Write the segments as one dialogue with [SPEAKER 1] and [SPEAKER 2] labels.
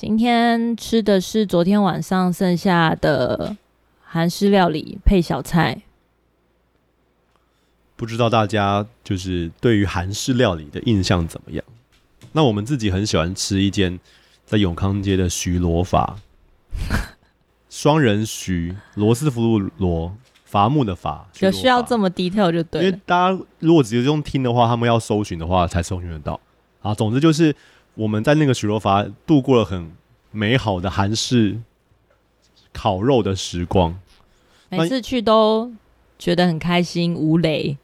[SPEAKER 1] 今天吃的是昨天晚上剩下的韩式料理配小菜。
[SPEAKER 2] 不知道大家就是对于韩式料理的印象怎么样？那我们自己很喜欢吃一间在永康街的徐罗法，双人徐，罗斯福路罗，伐木的伐，
[SPEAKER 1] 有需要这么 detail 就对。
[SPEAKER 2] 因为大家如果直接用听的话，他们要搜寻的话才搜寻得到。啊，总之就是我们在那个许罗法度过了很美好的韩式烤肉的时光，
[SPEAKER 1] 每次去都觉得很开心，无雷。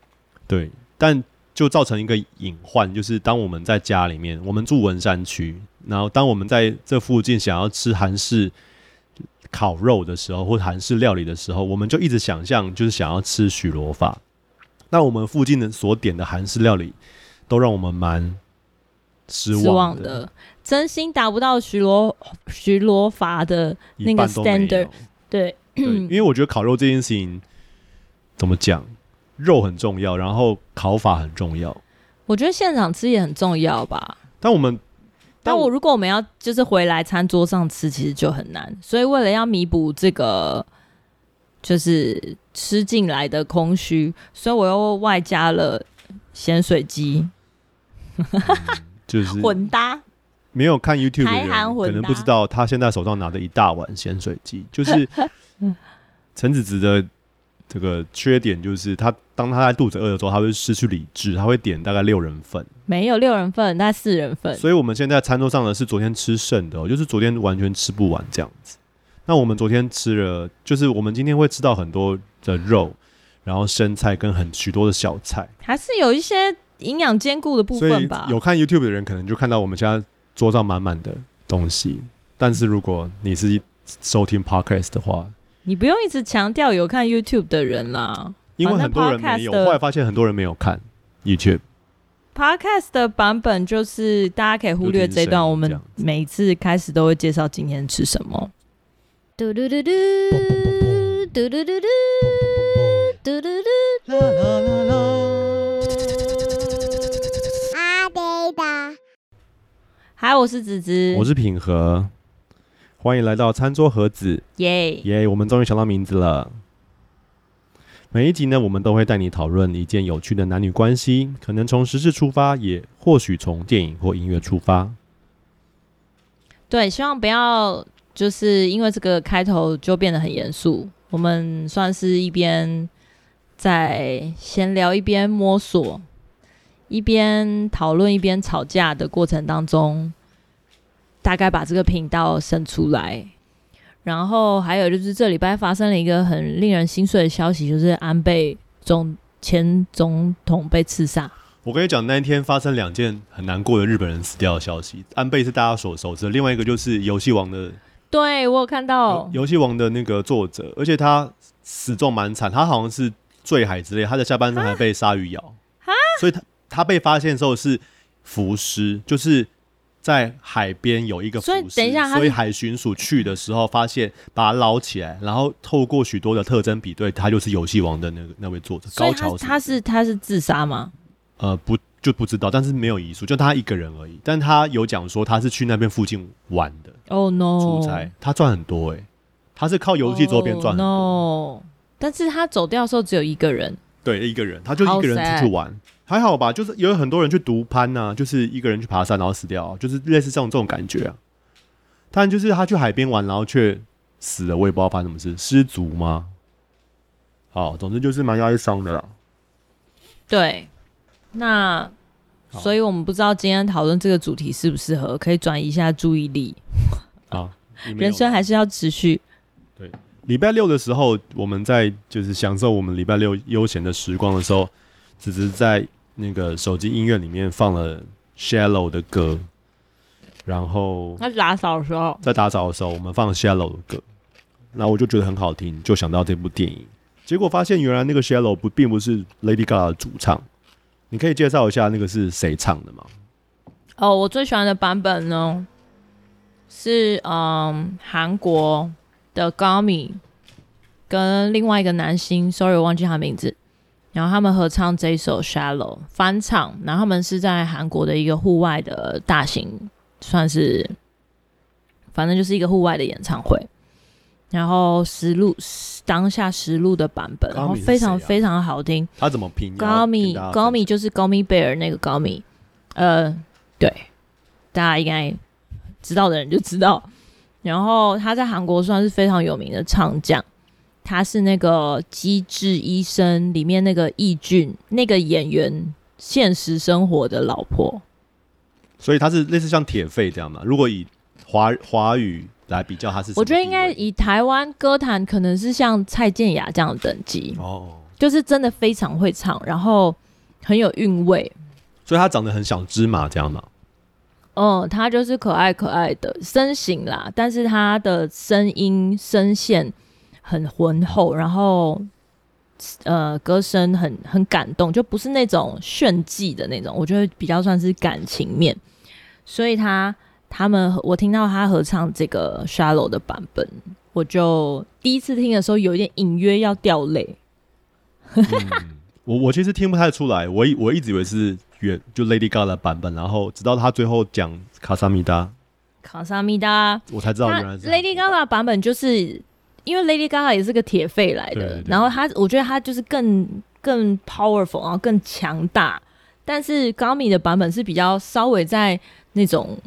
[SPEAKER 2] 对，但就造成一个隐患，就是当我们在家里面，我们住文山区，然后当我们在这附近想要吃韩式烤肉的时候，或韩式料理的时候，我们就一直想象就是想要吃许罗法。那我们附近的所点的韩式料理，都让我们蛮失望的，望的，
[SPEAKER 1] 真心达不到徐罗徐罗法的那个 standard。对，
[SPEAKER 2] 对，因为我觉得烤肉这件事情怎么讲？肉很重要，然后烤法很重要。
[SPEAKER 1] 我觉得现场吃也很重要吧。
[SPEAKER 2] 但我们，
[SPEAKER 1] 但我如果我们要就是回来餐桌上吃，其实就很难。所以为了要弥补这个，就是吃进来的空虚，所以我又外加了咸水鸡，
[SPEAKER 2] 嗯、就是
[SPEAKER 1] 混搭。
[SPEAKER 2] 没有看 YouTube 的人可能不知道，他现在手上拿着一大碗咸水鸡，就是 陈子子的。这个缺点就是他，当他在肚子饿的时候，他会失去理智，他会点大概六人份，
[SPEAKER 1] 没有六人份，大概四人份。
[SPEAKER 2] 所以我们现在餐桌上的是昨天吃剩的，哦就是昨天完全吃不完这样子。那我们昨天吃了，就是我们今天会吃到很多的肉，然后生菜跟很许多的小菜，
[SPEAKER 1] 还是有一些营养兼顾的部分吧。
[SPEAKER 2] 有看 YouTube 的人可能就看到我们现在桌上满满的东西，但是如果你是收听 Podcast 的话。
[SPEAKER 1] 你不用一直强调有看 YouTube 的人啦，
[SPEAKER 2] 因为很多人没有。后来发现很多人没有看 YouTube。
[SPEAKER 1] Podcast 的版本就是大家可以忽略这段，我们每次开始都会介绍今天吃什么。嘟嘟嘟嘟嘟嘟嘟嘟嘟嘟嘟啦啦啦啦。嗨，我是子子，
[SPEAKER 2] 我是品和。欢迎来到餐桌盒子，
[SPEAKER 1] 耶
[SPEAKER 2] 耶！我们终于想到名字了。每一集呢，我们都会带你讨论一件有趣的男女关系，可能从时事出发，也或许从电影或音乐出发。
[SPEAKER 1] 对，希望不要就是因为这个开头就变得很严肃。我们算是一边在闲聊，一边摸索，一边讨论，一边吵架的过程当中。大概把这个频道生出来，然后还有就是这礼拜发生了一个很令人心碎的消息，就是安倍总前总统被刺杀。
[SPEAKER 2] 我跟你讲，那一天发生两件很难过的日本人死掉的消息。安倍是大家所熟知的，另外一个就是游戏王的，
[SPEAKER 1] 对我有看到
[SPEAKER 2] 游戏王的那个作者，而且他死状蛮惨，他好像是坠海之类，他的下半身还被鲨鱼咬，所以他他被发现的时候是浮尸，就是。在海边有一个浮尸，所以，所以海巡署去的时候发现，把它捞起来，然后透过许多的特征比对，他就是游戏王的那个那位作者高桥。
[SPEAKER 1] 他是他是自杀吗？
[SPEAKER 2] 呃，不就不知道，但是没有遗书，就他一个人而已。但他有讲说他是去那边附近玩的。
[SPEAKER 1] 哦、oh, no！
[SPEAKER 2] 出差，他赚很多哎、欸，他是靠游戏周边赚很多。
[SPEAKER 1] Oh, no！但是他走掉的时候只有一个人，
[SPEAKER 2] 对，一个人，他就一个人出去玩。还好吧，就是有很多人去独攀呐、啊，就是一个人去爬山然后死掉、啊，就是类似这种这种感觉啊。但就是他去海边玩，然后却死了，我也不知道发生什么事，失足吗？好，总之就是蛮哀伤的啦。
[SPEAKER 1] 对，那所以我们不知道今天讨论这个主题适不适合，可以转移一下注意力。
[SPEAKER 2] 啊，
[SPEAKER 1] 人生还是要持续。
[SPEAKER 2] 对，礼拜六的时候，我们在就是享受我们礼拜六悠闲的时光的时候，只是在。那个手机音乐里面放了 Shallow 的歌，然后
[SPEAKER 1] 在打扫的时候，
[SPEAKER 2] 在打扫的时候，我们放 Shallow 的歌，那我就觉得很好听，就想到这部电影。结果发现原来那个 Shallow 不并不是 Lady Gaga 的主唱，你可以介绍一下那个是谁唱的吗？
[SPEAKER 1] 哦，我最喜欢的版本呢是嗯韩国的 Gami 跟另外一个男星，Sorry 我忘记他名字。然后他们合唱这一首《Shallow》翻唱，然后他们是在韩国的一个户外的大型，算是反正就是一个户外的演唱会。然后实录当下实录的版本，然后非常非常好听。
[SPEAKER 2] 他怎么拼？
[SPEAKER 1] 高米高米就是高米贝尔那个高米，呃，对，大家应该知道的人就知道。然后他在韩国算是非常有名的唱将，他是那个《机智医生》里面那个义俊那个演员现实生活的老婆，
[SPEAKER 2] 所以他是类似像铁肺这样嘛？如果以华华语。来比较他是，
[SPEAKER 1] 我觉得应该以台湾歌坛可能是像蔡健雅这样的等级哦，就是真的非常会唱，然后很有韵味，
[SPEAKER 2] 所以他长得很像芝麻这样吗？
[SPEAKER 1] 哦，他就是可爱可爱的身形啦，但是他的声音声线很浑厚，然后呃歌声很很感动，就不是那种炫技的那种，我觉得比较算是感情面，所以他。他们，我听到他合唱这个《Shallow》的版本，我就第一次听的时候有一点隐约要掉泪。
[SPEAKER 2] 嗯、我我其实听不太出来，我我一直以为是原就 Lady Gaga 的版本，然后直到他最后讲卡萨米达，
[SPEAKER 1] 卡萨米达，
[SPEAKER 2] 我才知道原来是
[SPEAKER 1] Lady Gaga 版本，就是因为 Lady Gaga 也是个铁肺来的，然后他我觉得他就是更更 powerful，然后更强大，但是高米的版本是比较稍微在那种。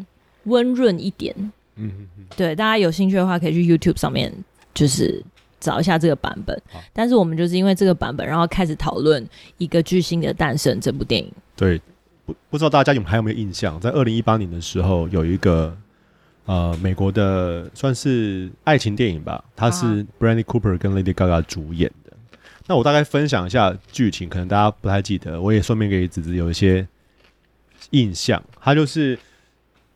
[SPEAKER 1] 温润一点，嗯嗯嗯，对，大家有兴趣的话，可以去 YouTube 上面就是找一下这个版本。但是我们就是因为这个版本，然后开始讨论《一个巨星的诞生》这部电影。
[SPEAKER 2] 对，不不知道大家有还有没有印象，在二零一八年的时候，有一个呃美国的算是爱情电影吧，它是 Bradley Cooper 跟 Lady Gaga 主演的。那我大概分享一下剧情，可能大家不太记得，我也顺便给子子有一些印象。他就是。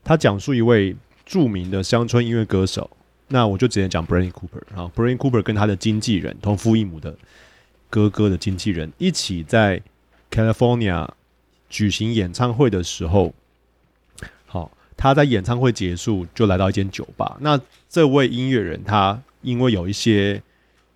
[SPEAKER 2] 他讲述一位著名的乡村音乐歌手，那我就直接讲 Bradley Cooper。然后 Bradley Cooper 跟他的经纪人，同父异母的哥哥的经纪人，一起在 California 举行演唱会的时候，好，他在演唱会结束就来到一间酒吧。那这位音乐人他因为有一些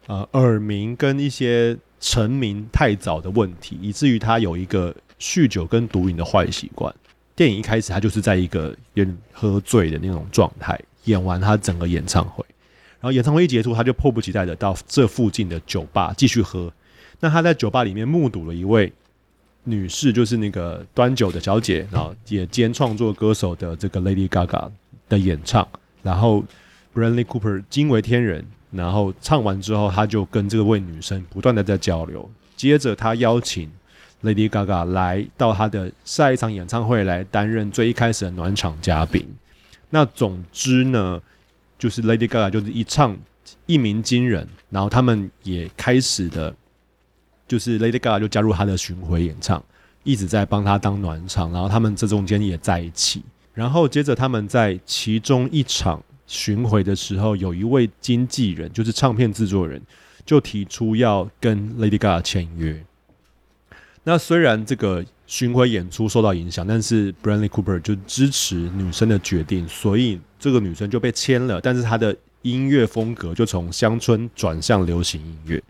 [SPEAKER 2] 呃耳鸣跟一些成名太早的问题，以至于他有一个酗酒跟毒瘾的坏习惯。电影一开始，他就是在一个有点喝醉的那种状态演完他整个演唱会，然后演唱会一结束，他就迫不及待的到这附近的酒吧继续喝。那他在酒吧里面目睹了一位女士，就是那个端酒的小姐，然后也兼创作歌手的这个 Lady Gaga 的演唱。然后 Bradley Cooper 惊为天人，然后唱完之后，他就跟这位女生不断的在交流。接着他邀请。Lady Gaga 来到他的下一场演唱会来担任最一开始的暖场嘉宾。那总之呢，就是 Lady Gaga 就是一唱一鸣惊人，然后他们也开始的，就是 Lady Gaga 就加入他的巡回演唱，一直在帮他当暖场，然后他们这中间也在一起。然后接着他们在其中一场巡回的时候，有一位经纪人，就是唱片制作人，就提出要跟 Lady Gaga 签约。那虽然这个巡回演出受到影响，但是 Bradley Cooper 就支持女生的决定，所以这个女生就被签了。但是她的音乐风格就从乡村转向流行音乐。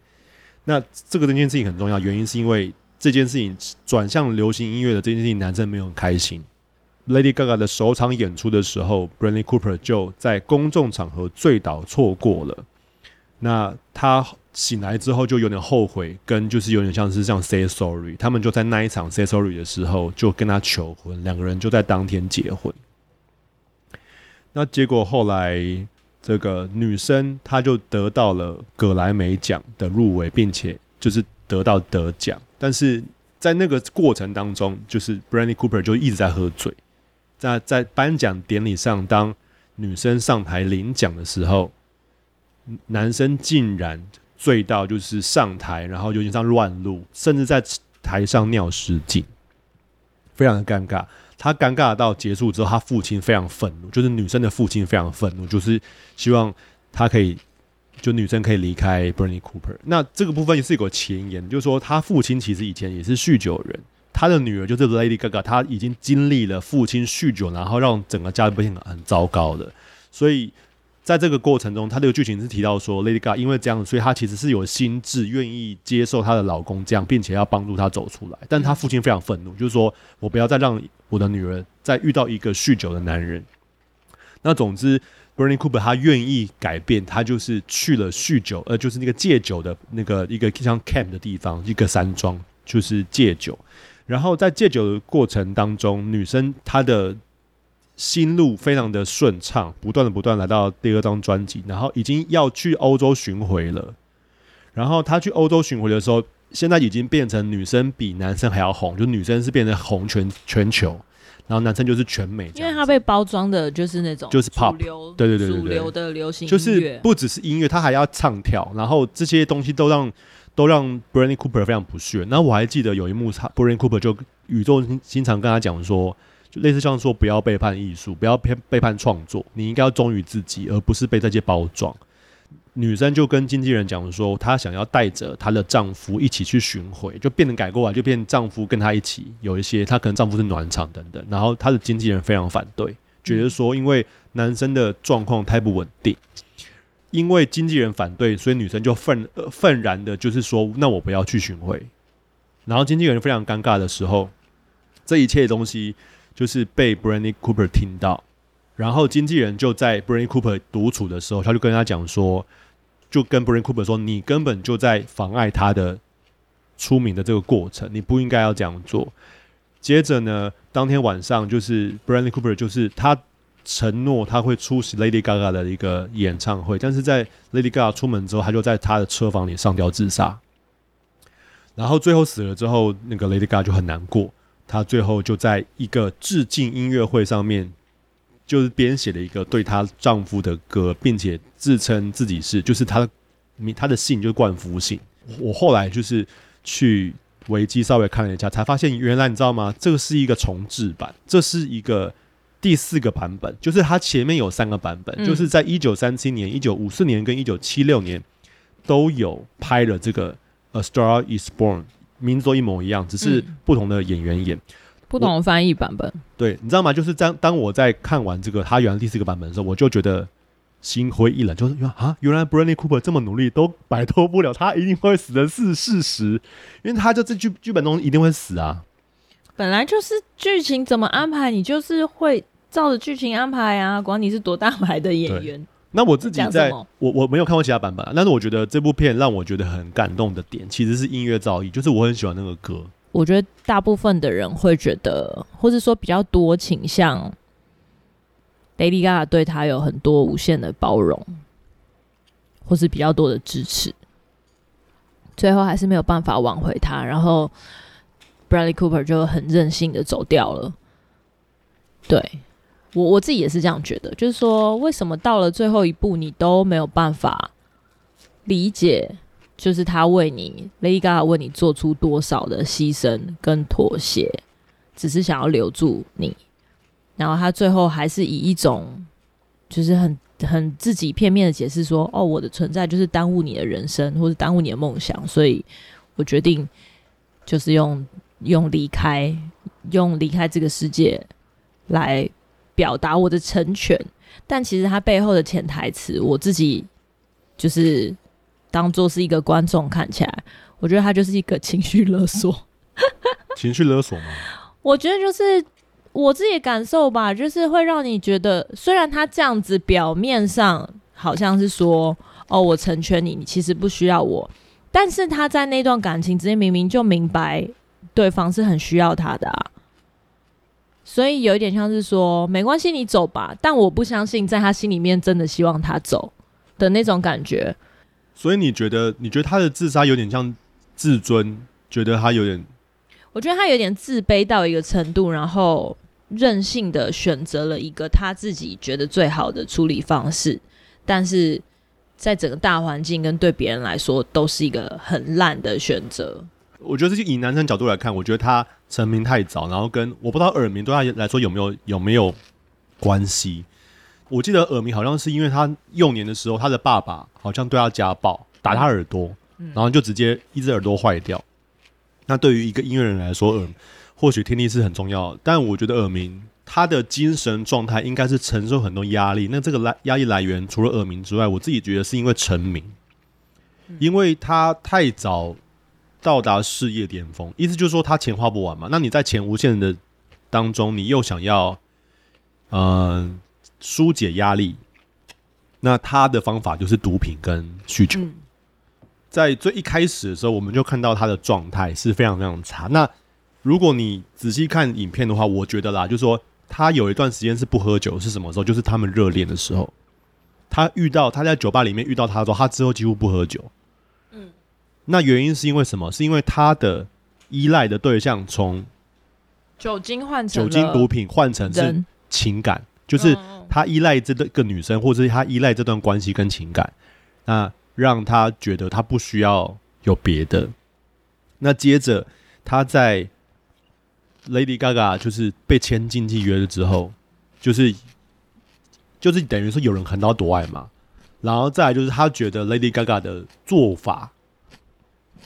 [SPEAKER 2] 那这个这件事情很重要，原因是因为这件事情转向流行音乐的这件事情，男生没有很开心。Lady Gaga 的首场演出的时候，Bradley Cooper 就在公众场合醉倒，错过了。那他。醒来之后就有点后悔，跟就是有点像是这样 say sorry。他们就在那一场 say sorry 的时候就跟他求婚，两个人就在当天结婚。那结果后来这个女生她就得到了葛莱美奖的入围，并且就是得到得奖。但是在那个过程当中，就是 Bradley Cooper 就一直在喝醉。在在颁奖典礼上，当女生上台领奖的时候，男生竟然。醉到就是上台，然后有点像乱录，甚至在台上尿失禁，非常的尴尬。他尴尬到结束之后，他父亲非常愤怒，就是女生的父亲非常愤怒，就是希望他可以，就女生可以离开 Bernie Cooper。那这个部分也是有个前言，就是说他父亲其实以前也是酗酒人，他的女儿就是 Lady Gaga，他已经经历了父亲酗酒，然后让整个家庭很糟糕的，所以。在这个过程中，他这个剧情是提到说，Lady Gaga 因为这样，所以她其实是有心智，愿意接受她的老公这样，并且要帮助她走出来。但她父亲非常愤怒，就是说我不要再让我的女儿再遇到一个酗酒的男人。那总之，Bernie Cooper 他愿意改变，他就是去了酗酒，呃，就是那个戒酒的那个一个像 camp 的地方，一个山庄，就是戒酒。然后在戒酒的过程当中，女生她的心路非常的顺畅，不断的不断来到第二张专辑，然后已经要去欧洲巡回了。然后他去欧洲巡回的时候，现在已经变成女生比男生还要红，就女生是变成红全全球。然后男生就是全美，
[SPEAKER 1] 因为他被包装的就是那种
[SPEAKER 2] 就是 pop，对对对对，
[SPEAKER 1] 主流的流行
[SPEAKER 2] 就是不只是音乐，他还要唱跳，然后这些东西都让都让 Bradley Cooper 非常不屑。然后我还记得有一幕，他 Bradley Cooper 就宇宙经常跟他讲说，就类似像说不要背叛艺术，不要偏背叛创作，你应该要忠于自己，而不是被这些包装。女生就跟经纪人讲说，她想要带着她的丈夫一起去巡回，就变得改过来，就变丈夫跟她一起有一些，她可能丈夫是暖场等等。然后她的经纪人非常反对，觉得说因为男生的状况太不稳定，因为经纪人反对，所以女生就愤愤然的，就是说那我不要去巡回。然后经纪人非常尴尬的时候，这一切东西就是被 Bradley Cooper 听到，然后经纪人就在 Bradley Cooper 独处的时候，他就跟他讲说。就跟 Bradley Cooper 说：“你根本就在妨碍他的出名的这个过程，你不应该要这样做。”接着呢，当天晚上就是 Bradley Cooper 就是他承诺他会出席 Lady Gaga 的一个演唱会，但是在 Lady Gaga 出门之后，他就在他的车房里上吊自杀。然后最后死了之后，那个 Lady Gaga 就很难过，他最后就在一个致敬音乐会上面。就是编写了一个对她丈夫的歌，并且自称自己是，就是她的名，她的姓就是冠夫姓。我后来就是去维基稍微看了一下，才发现原来你知道吗？这个是一个重制版，这是一个第四个版本，就是它前面有三个版本，嗯、就是在一九三七年、一九五四年跟一九七六年都有拍了这个《A Star Is Born》，名字都一模一样，只是不同的演员演。嗯
[SPEAKER 1] 不同的翻译版本，
[SPEAKER 2] 对，你知道吗？就是当当我在看完这个他原来第四个版本的时候，我就觉得心灰意冷，就是啊，原来 Bradley Cooper 这么努力都摆脱不了他一定会死的是事实，因为他就这剧剧本中一定会死啊。
[SPEAKER 1] 本来就是剧情怎么安排，你就是会照着剧情安排啊，管你是多大牌的演员。
[SPEAKER 2] 那我自己在我我没有看过其他版本，但是我觉得这部片让我觉得很感动的点，其实是音乐造诣，就是我很喜欢那个歌。
[SPEAKER 1] 我觉得大部分的人会觉得，或者说比较多倾向，Lady Gaga 对他有很多无限的包容，或是比较多的支持，最后还是没有办法挽回他，然后 Bradley Cooper 就很任性的走掉了。对，我我自己也是这样觉得，就是说，为什么到了最后一步，你都没有办法理解？就是他为你，Lady Gaga 为你做出多少的牺牲跟妥协，只是想要留住你，然后他最后还是以一种就是很很自己片面的解释说：“哦，我的存在就是耽误你的人生，或是耽误你的梦想，所以我决定就是用用离开，用离开这个世界来表达我的成全。”但其实他背后的潜台词，我自己就是。当做是一个观众看起来，我觉得他就是一个情绪勒索。
[SPEAKER 2] 情绪勒索吗？
[SPEAKER 1] 我觉得就是我自己的感受吧，就是会让你觉得，虽然他这样子表面上好像是说，哦，我成全你，你其实不需要我，但是他在那段感情之间明明就明白对方是很需要他的啊，所以有一点像是说，没关系，你走吧，但我不相信在他心里面真的希望他走的那种感觉。
[SPEAKER 2] 所以你觉得？你觉得他的自杀有点像自尊？觉得他有点？
[SPEAKER 1] 我觉得他有点自卑到一个程度，然后任性的选择了一个他自己觉得最好的处理方式，但是在整个大环境跟对别人来说，都是一个很烂的选择。
[SPEAKER 2] 我觉得这是以男生角度来看，我觉得他成名太早，然后跟我不知道耳鸣对他来说有没有有没有关系。我记得耳鸣好像是因为他幼年的时候，他的爸爸好像对他家暴，打他耳朵，然后就直接一只耳朵坏掉。那对于一个音乐人来说，耳或许听力是很重要，但我觉得耳鸣他的精神状态应该是承受很多压力。那这个来压力来源除了耳鸣之外，我自己觉得是因为成名，因为他太早到达事业巅峰，意思就是说他钱花不完嘛。那你在钱无限的当中，你又想要，嗯、呃。疏解压力，那他的方法就是毒品跟酗酒。
[SPEAKER 1] 嗯
[SPEAKER 2] 在最一开始的时候，我们就看到他的状态是非常非常差。那如果你仔细看影片的话，我觉得啦，就是说他有一段时间是不喝酒，是什么时候？就是他们热恋的时候，他遇到他在酒吧里面遇到他的时候，他之后几乎不喝酒。嗯，那原因是因为什么？是因为他的依赖的对象从
[SPEAKER 1] 酒精换成
[SPEAKER 2] 酒精毒品换成是情感，就是他依赖这个女生，或者是他依赖这段关系跟情感。那让他觉得他不需要有别的。那接着他在 Lady Gaga 就是被签经纪约了之后，就是就是等于说有人横刀夺爱嘛。然后再来就是他觉得 Lady Gaga 的做法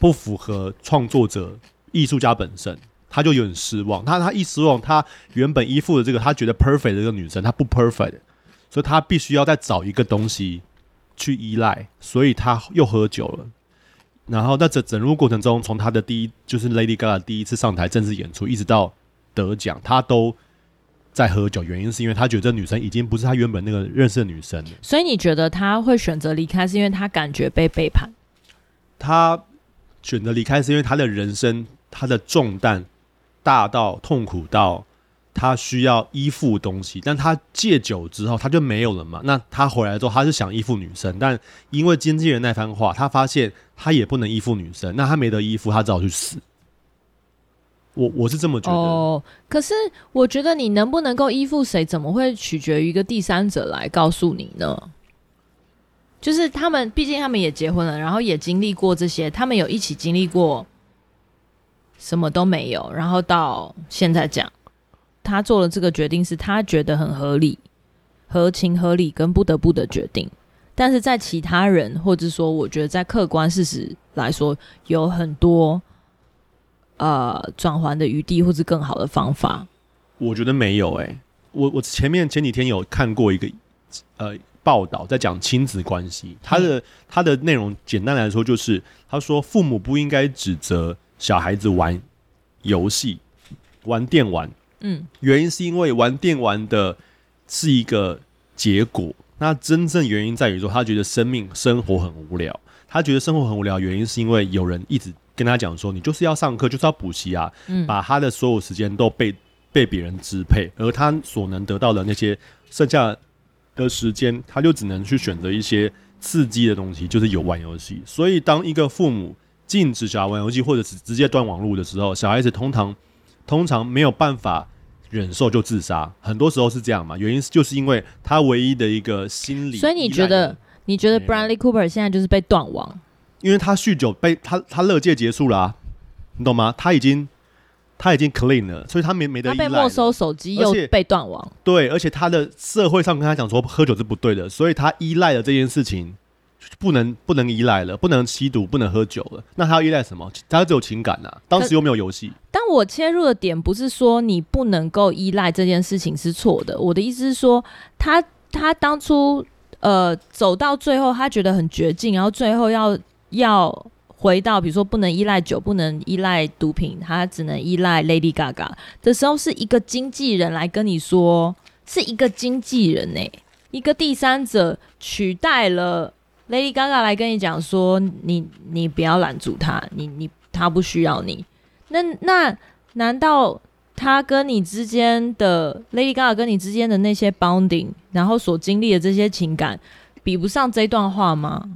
[SPEAKER 2] 不符合创作者艺术家本身，他就有点失望。他他一失望，他原本依附的这个他觉得 perfect 的这个女生，她不 perfect，所以他必须要再找一个东西。去依赖，所以他又喝酒了。然后在整整路过程中，从他的第一就是 Lady Gaga 第一次上台正式演出，一直到得奖，他都在喝酒。原因是因为他觉得这女生已经不是他原本那个认识的女生了。
[SPEAKER 1] 所以你觉得他会选择离开，是因为他感觉被背叛？
[SPEAKER 2] 他选择离开是因为他的人生，他的重担大到痛苦到。他需要依附东西，但他戒酒之后他就没有了嘛。那他回来之后，他是想依附女生，但因为经纪人那番话，他发现他也不能依附女生。那他没得依附，他只好去死。我我是这么觉得。
[SPEAKER 1] 哦，可是我觉得你能不能够依附谁，怎么会取决于一个第三者来告诉你呢？就是他们，毕竟他们也结婚了，然后也经历过这些，他们有一起经历过，什么都没有，然后到现在这样。他做了这个决定，是他觉得很合理、合情合理跟不得不的决定。但是在其他人，或者说，我觉得在客观事实来说，有很多呃转圜的余地，或是更好的方法。
[SPEAKER 2] 我觉得没有哎、我我前面前几天有看过一个呃报道，在讲亲子关系。他的他的内容简单来说，就是他说父母不应该指责小孩子玩游戏、玩电玩。
[SPEAKER 1] 嗯，
[SPEAKER 2] 原因是因为玩电玩的是一个结果，那真正原因在于说，他觉得生命生活很无聊。他觉得生活很无聊，原因是因为有人一直跟他讲说，你就是要上课，就是要补习啊，嗯，把他的所有时间都被被别人支配，而他所能得到的那些剩下的时间，他就只能去选择一些刺激的东西，就是有玩游戏。所以，当一个父母禁止小孩玩游戏，或者是直接断网络的时候，小孩子通常通常没有办法。忍受就自杀，很多时候是这样嘛？原因就是因为他唯一的一个心理。
[SPEAKER 1] 所以你觉得，你觉得 Bradley Cooper 现在就是被断网？
[SPEAKER 2] 因为他酗酒被他他乐界结束了啊，你懂吗？他已经他已经 clean 了，所以他没没得依赖。
[SPEAKER 1] 他被没收手机又被断网。
[SPEAKER 2] 对，而且他的社会上跟他讲说喝酒是不对的，所以他依赖了这件事情。不能不能依赖了，不能吸毒，不能喝酒了。那他要依赖什么？他只有情感呐、啊。当时又没有游戏。
[SPEAKER 1] 但我切入的点不是说你不能够依赖这件事情是错的。我的意思是说，他他当初呃走到最后，他觉得很绝境，然后最后要要回到比如说不能依赖酒，不能依赖毒品，他只能依赖 Lady Gaga 的时候，是一个经纪人来跟你说，是一个经纪人呢、一个第三者取代了。Lady Gaga 来跟你讲说，你你不要拦住他，你你他不需要你。那那难道他跟你之间的 Lady Gaga 跟你之间的那些 bonding，然后所经历的这些情感，比不上这段话吗？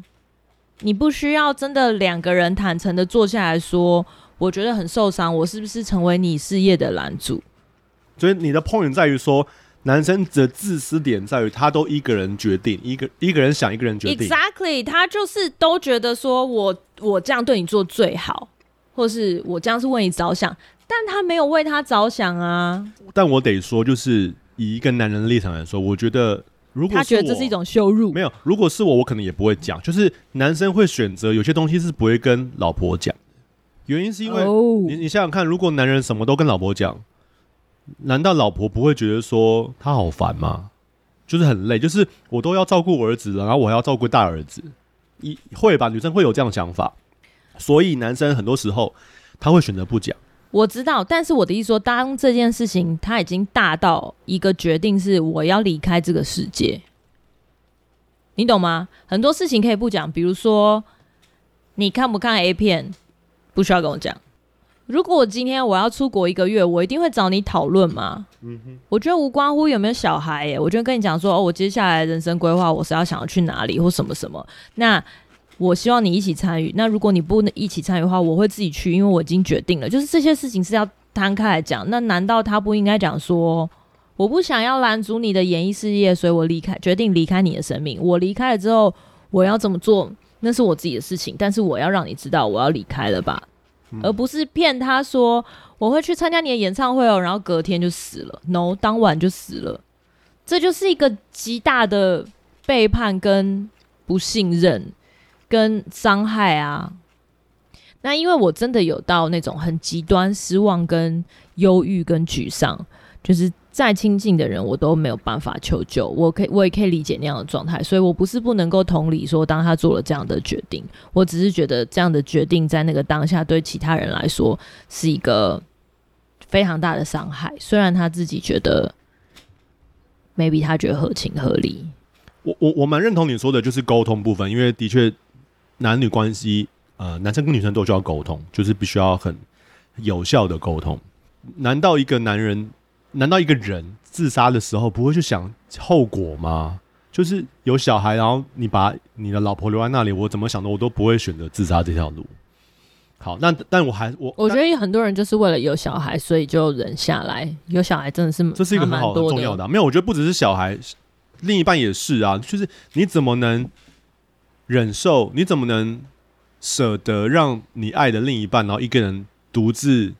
[SPEAKER 1] 你不需要真的两个人坦诚的坐下来说，我觉得很受伤，我是不是成为你事业的拦阻？
[SPEAKER 2] 所以你的 point 在于说。男生的自私点在于，他都一个人决定，一个一个人想，一个人决定。
[SPEAKER 1] Exactly，他就是都觉得说我我这样对你做最好，或是我这样是为你着想，但他没有为他着想啊。
[SPEAKER 2] 但我得说，就是以一个男人的立场来说，我觉得如果
[SPEAKER 1] 他觉得这是一种羞辱，
[SPEAKER 2] 没有，如果是我，我可能也不会讲。就是男生会选择有些东西是不会跟老婆讲，原因是因为、oh. 你你想想看，如果男人什么都跟老婆讲。难道老婆不会觉得说他好烦吗？就是很累，就是我都要照顾我儿子了，然后我还要照顾大儿子，一会吧？女生会有这样的想法，所以男生很多时候他会选择不讲。
[SPEAKER 1] 我知道，但是我的意思说，当这件事情它已经大到一个决定是我要离开这个世界，你懂吗？很多事情可以不讲，比如说你看不看 A 片，不需要跟我讲。如果我今天我要出国一个月，我一定会找你讨论嘛。嗯哼，我觉得无关乎有没有小孩耶，我就跟你讲说，哦，我接下来人生规划，我是要想要去哪里或什么什么。那我希望你一起参与。那如果你不能一起参与的话，我会自己去，因为我已经决定了。就是这些事情是要摊开来讲。那难道他不应该讲说，我不想要拦阻你的演艺事业，所以我离开，决定离开你的生命。我离开了之后，我要怎么做，那是我自己的事情。但是我要让你知道，我要离开了吧。而不是骗他说我会去参加你的演唱会哦，然后隔天就死了，no，当晚就死了，这就是一个极大的背叛跟不信任跟伤害啊。那因为我真的有到那种很极端失望跟忧郁跟沮丧，就是。再亲近的人，我都没有办法求救。我可以，我也可以理解那样的状态，所以我不是不能够同理说，当他做了这样的决定，我只是觉得这样的决定在那个当下对其他人来说是一个非常大的伤害。虽然他自己觉得，maybe 他觉得合情合理。
[SPEAKER 2] 我我我蛮认同你说的，就是沟通部分，因为的确男女关系，呃，男生跟女生都需要沟通，就是必须要很有效的沟通。难道一个男人？难道一个人自杀的时候不会去想后果吗？就是有小孩，然后你把你的老婆留在那里，我怎么想的我都不会选择自杀这条路。好，那但我还我
[SPEAKER 1] 我觉得有很多人就是为了有小孩，所以就忍下来。有小孩真的是
[SPEAKER 2] 这是一个很好的重要的啊，没有，我觉得不只是小孩，另一半也是啊。就是你怎么能忍受？你怎么能舍得让你爱的另一半，然后一个人独自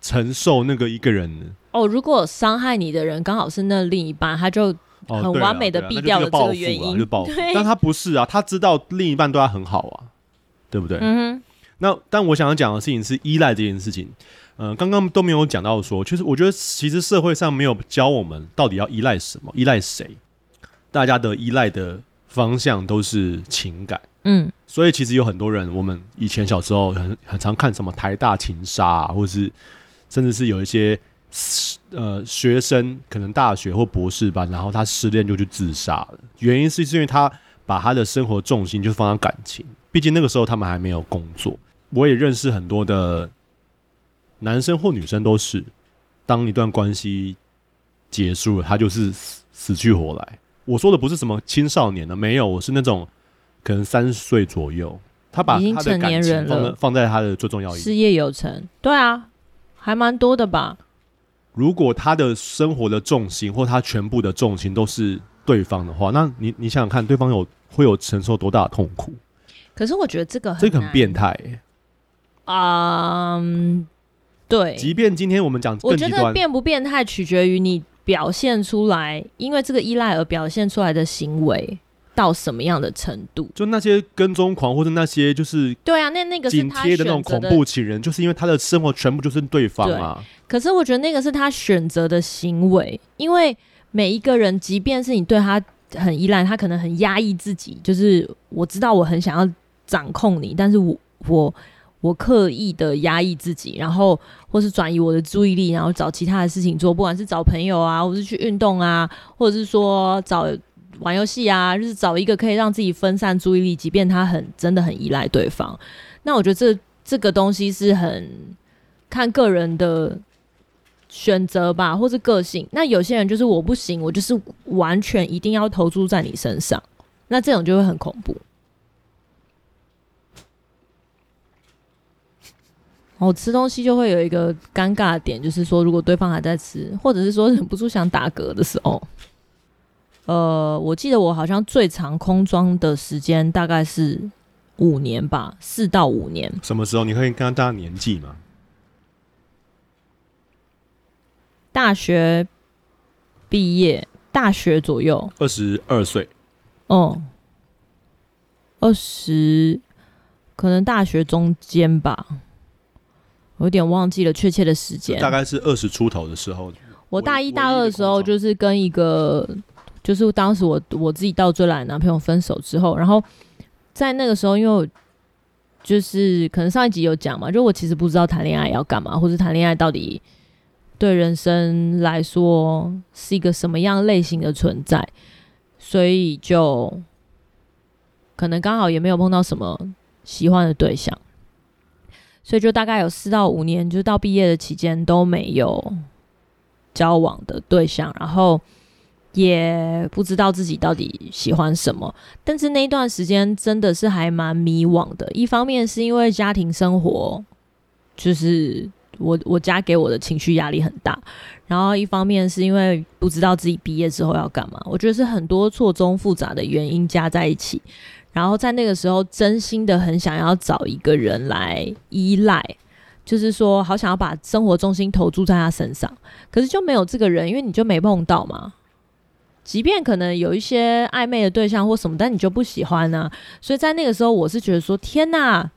[SPEAKER 2] 承受那个一个人呢？
[SPEAKER 1] 哦，如果伤害你的人刚好是那另一半，他就很完美的避掉了这个原因。
[SPEAKER 2] 哦啊啊、但他不是啊，他知道另一半对他很好啊，对不对？嗯哼。那但我想要讲的事情是依赖这件事情。嗯、呃，刚刚都没有讲到说，其实我觉得其实社会上没有教我们到底要依赖什么，依赖谁。大家的依赖的方向都是情感。嗯。所以其实有很多人，我们以前小时候很很常看什么台大情杀啊，或者是甚至是有一些。呃，学生可能大学或博士班，然后他失恋就去自杀了。原因是是因为他把他的生活重心就放在感情，毕竟那个时候他们还没有工作。我也认识很多的男生或女生，都是当一段关系结束了，他就是死死去活来。我说的不是什么青少年的，没有，我是那种可能三十岁左右，他把他的感情放在放在他的最重要一
[SPEAKER 1] 事业有成，对啊，还蛮多的吧。
[SPEAKER 2] 如果他的生活的重心或他全部的重心都是对方的话，那你你想想看，对方有会有承受多大的痛苦？
[SPEAKER 1] 可是我觉得这个很
[SPEAKER 2] 这个很变态、欸。
[SPEAKER 1] 嗯，对。
[SPEAKER 2] 即便今天我们讲，
[SPEAKER 1] 我觉得变不变态取决于你表现出来，因为这个依赖而表现出来的行为。到什么样的程度？
[SPEAKER 2] 就那些跟踪狂，或者那些就是
[SPEAKER 1] 对啊，那那个紧贴
[SPEAKER 2] 的那种恐怖情人，就是因为他的生活全部就是对方啊。
[SPEAKER 1] 可是我觉得那个是他选择的行为，因为每一个人，即便是你对他很依赖，他可能很压抑自己。就是我知道我很想要掌控你，但是我我我刻意的压抑自己，然后或是转移我的。注意力，然后找其他的。事情做，不管是找朋友啊，或是去运动啊，或者是说找。玩游戏啊，就是找一个可以让自己分散注意力，即便他很真的。很依赖对方。那我觉得这这个东西是很看个人的。选择吧，或是个性。那有些人就是我不行，我就是完全一定要投注在你身上，那这种就会很恐怖。我吃东西就会有一个尴尬的点，就是说如果对方还在吃，或者是说忍不住想打嗝的时候。呃，我记得我好像最长空装的时间大概是五年吧，四到五年。
[SPEAKER 2] 什么时候？你可以跟大家年纪吗？
[SPEAKER 1] 大学毕业，大学左右，
[SPEAKER 2] 二十二岁。
[SPEAKER 1] 哦，二十，可能大学中间吧，我有点忘记了确切的时间。
[SPEAKER 2] 大概是二十出头的时候。
[SPEAKER 1] 我大一大二的时候，就是跟一个。就是当时我我自己到追来的男朋友分手之后，然后在那个时候，因为我就是可能上一集有讲嘛，就我其实不知道谈恋爱要干嘛，或者谈恋爱到底对人生来说是一个什么样类型的存在，所以就可能刚好也没有碰到什么喜欢的对象，所以就大概有四到五年，就是到毕业的期间都没有交往的对象，然后。也不知道自己到底喜欢什么，但是那一段时间真的是还蛮迷惘的。一方面是因为家庭生活，就是我我家给我的情绪压力很大，然后一方面是因为不知道自己毕业之后要干嘛。我觉得是很多错综复杂的原因加在一起，然后在那个时候真心的很想要找一个人来依赖，就是说好想要把生活重心投注在他身上，可是就没有这个人，因为你就没碰到嘛。即便可能有一些暧昧的对象或什么，但你就不喜欢呢？所以在那个时候，我是觉得说：天哪，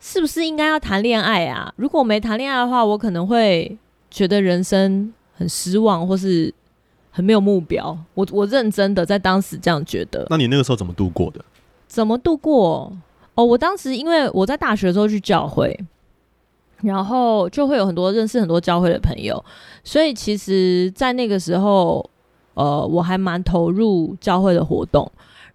[SPEAKER 1] 是不是应该要谈恋爱啊？如果没谈恋爱的话，我可能会觉得人生很失望，或是很没有目标。我我认真的在当时这样觉得。
[SPEAKER 2] 那你那个时候怎么度过的？
[SPEAKER 1] 怎么度过？哦，我当时因为我在大学的时候去教会，然后就会有很多认识很多教会的朋友，所以其实，在那个时候。呃，我还蛮投入教会的活动，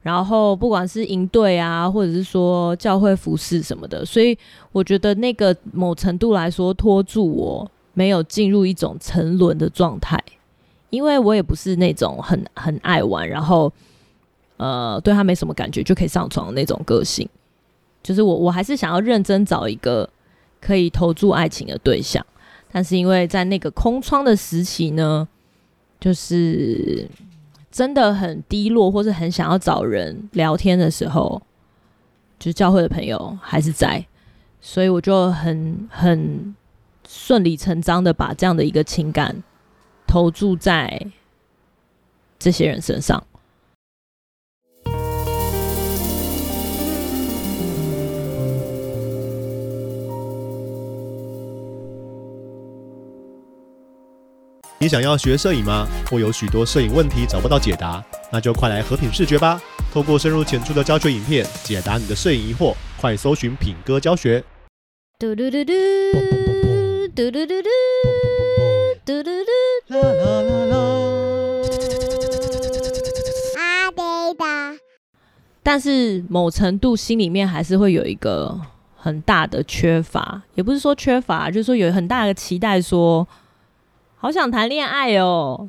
[SPEAKER 1] 然后不管是营队啊，或者是说教会服饰什么的，所以我觉得那个某程度来说拖住我没有进入一种沉沦的状态，因为我也不是那种很很爱玩，然后呃对他没什么感觉就可以上床的那种个性，就是我我还是想要认真找一个可以投注爱情的对象，但是因为在那个空窗的时期呢。就是真的很低落，或是很想要找人聊天的时候，就是教会的朋友还是在，所以我就很很顺理成章的把这样的一个情感投注在这些人身上。
[SPEAKER 2] 你想要学摄影吗？或有许多摄影问题找不到解答？那就快来和品视觉吧！透过深入浅出的教学影片，解答你的摄影疑惑。快搜寻品哥教学。嘟嘟嘟嘟嘟嘟嘟嘟嘟嘟嘟啦啦啦啦！阿呆的。
[SPEAKER 1] 但是某程度心里面还是会有一个很大的缺乏，也不是说缺乏，就是说有很大的期待说。好想谈恋爱哦，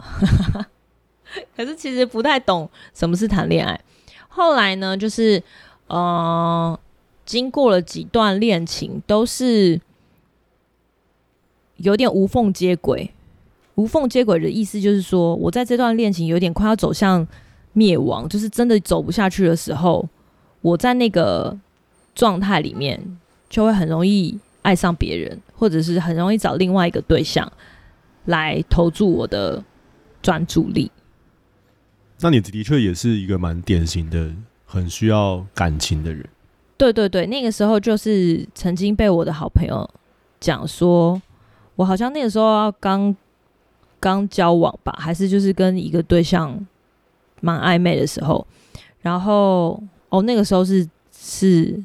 [SPEAKER 1] 可是其实不太懂什么是谈恋爱。后来呢，就是呃，经过了几段恋情，都是有点无缝接轨。无缝接轨的意思就是说，我在这段恋情有点快要走向灭亡，就是真的走不下去的时候，我在那个状态里面就会很容易爱上别人，或者是很容易找另外一个对象。来投注我的专注力。
[SPEAKER 2] 那你的确也是一个蛮典型的，很需要感情的人。
[SPEAKER 1] 对对对，那个时候就是曾经被我的好朋友讲说，我好像那个时候要刚刚交往吧，还是就是跟一个对象蛮暧昧的时候，然后哦，那个时候是是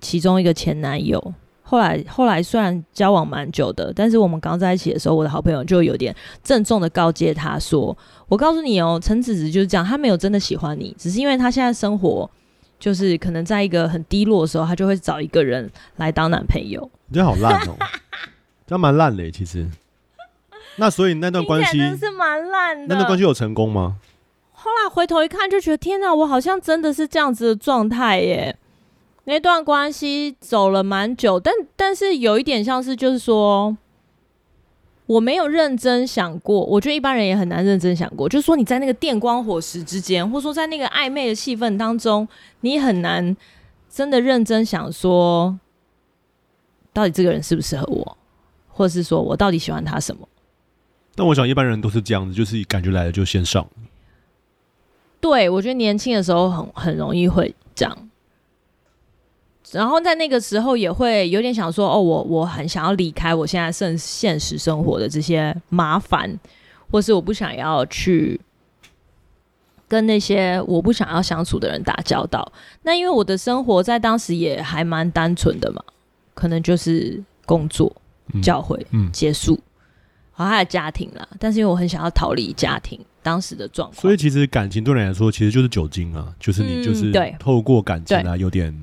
[SPEAKER 1] 其中一个前男友。后来，后来虽然交往蛮久的，但是我们刚在一起的时候，我的好朋友就有点郑重的告诫他说：“我告诉你哦，陈子子就是这样，他没有真的喜欢你，只是因为他现在生活就是可能在一个很低落的时候，他就会找一个人来当男朋友。”
[SPEAKER 2] 你觉得好烂哦，这样蛮烂的其实。那所以那段关系真
[SPEAKER 1] 是蛮烂的。
[SPEAKER 2] 那段关系有成功吗？
[SPEAKER 1] 后来回头一看，就觉得天哪，我好像真的是这样子的状态耶。那段关系走了蛮久，但但是有一点像是，就是说我没有认真想过。我觉得一般人也很难认真想过，就是说你在那个电光火石之间，或者说在那个暧昧的气氛当中，你很难真的认真想说，到底这个人适不适合我，或者是说我到底喜欢他什么？
[SPEAKER 2] 但我想一般人都是这样子，就是感觉来了就先上。
[SPEAKER 1] 对，我觉得年轻的时候很很容易会这样。然后在那个时候也会有点想说，哦，我我很想要离开我现在现现实生活的这些麻烦，或是我不想要去跟那些我不想要相处的人打交道。那因为我的生活在当时也还蛮单纯的嘛，可能就是工作、嗯、教会、嗯、结束，好还有家庭啦。但是因为我很想要逃离家庭当时的状况，
[SPEAKER 2] 所以其实感情对你来说其实就是酒精啊，就是你就是对透过感情啊，有点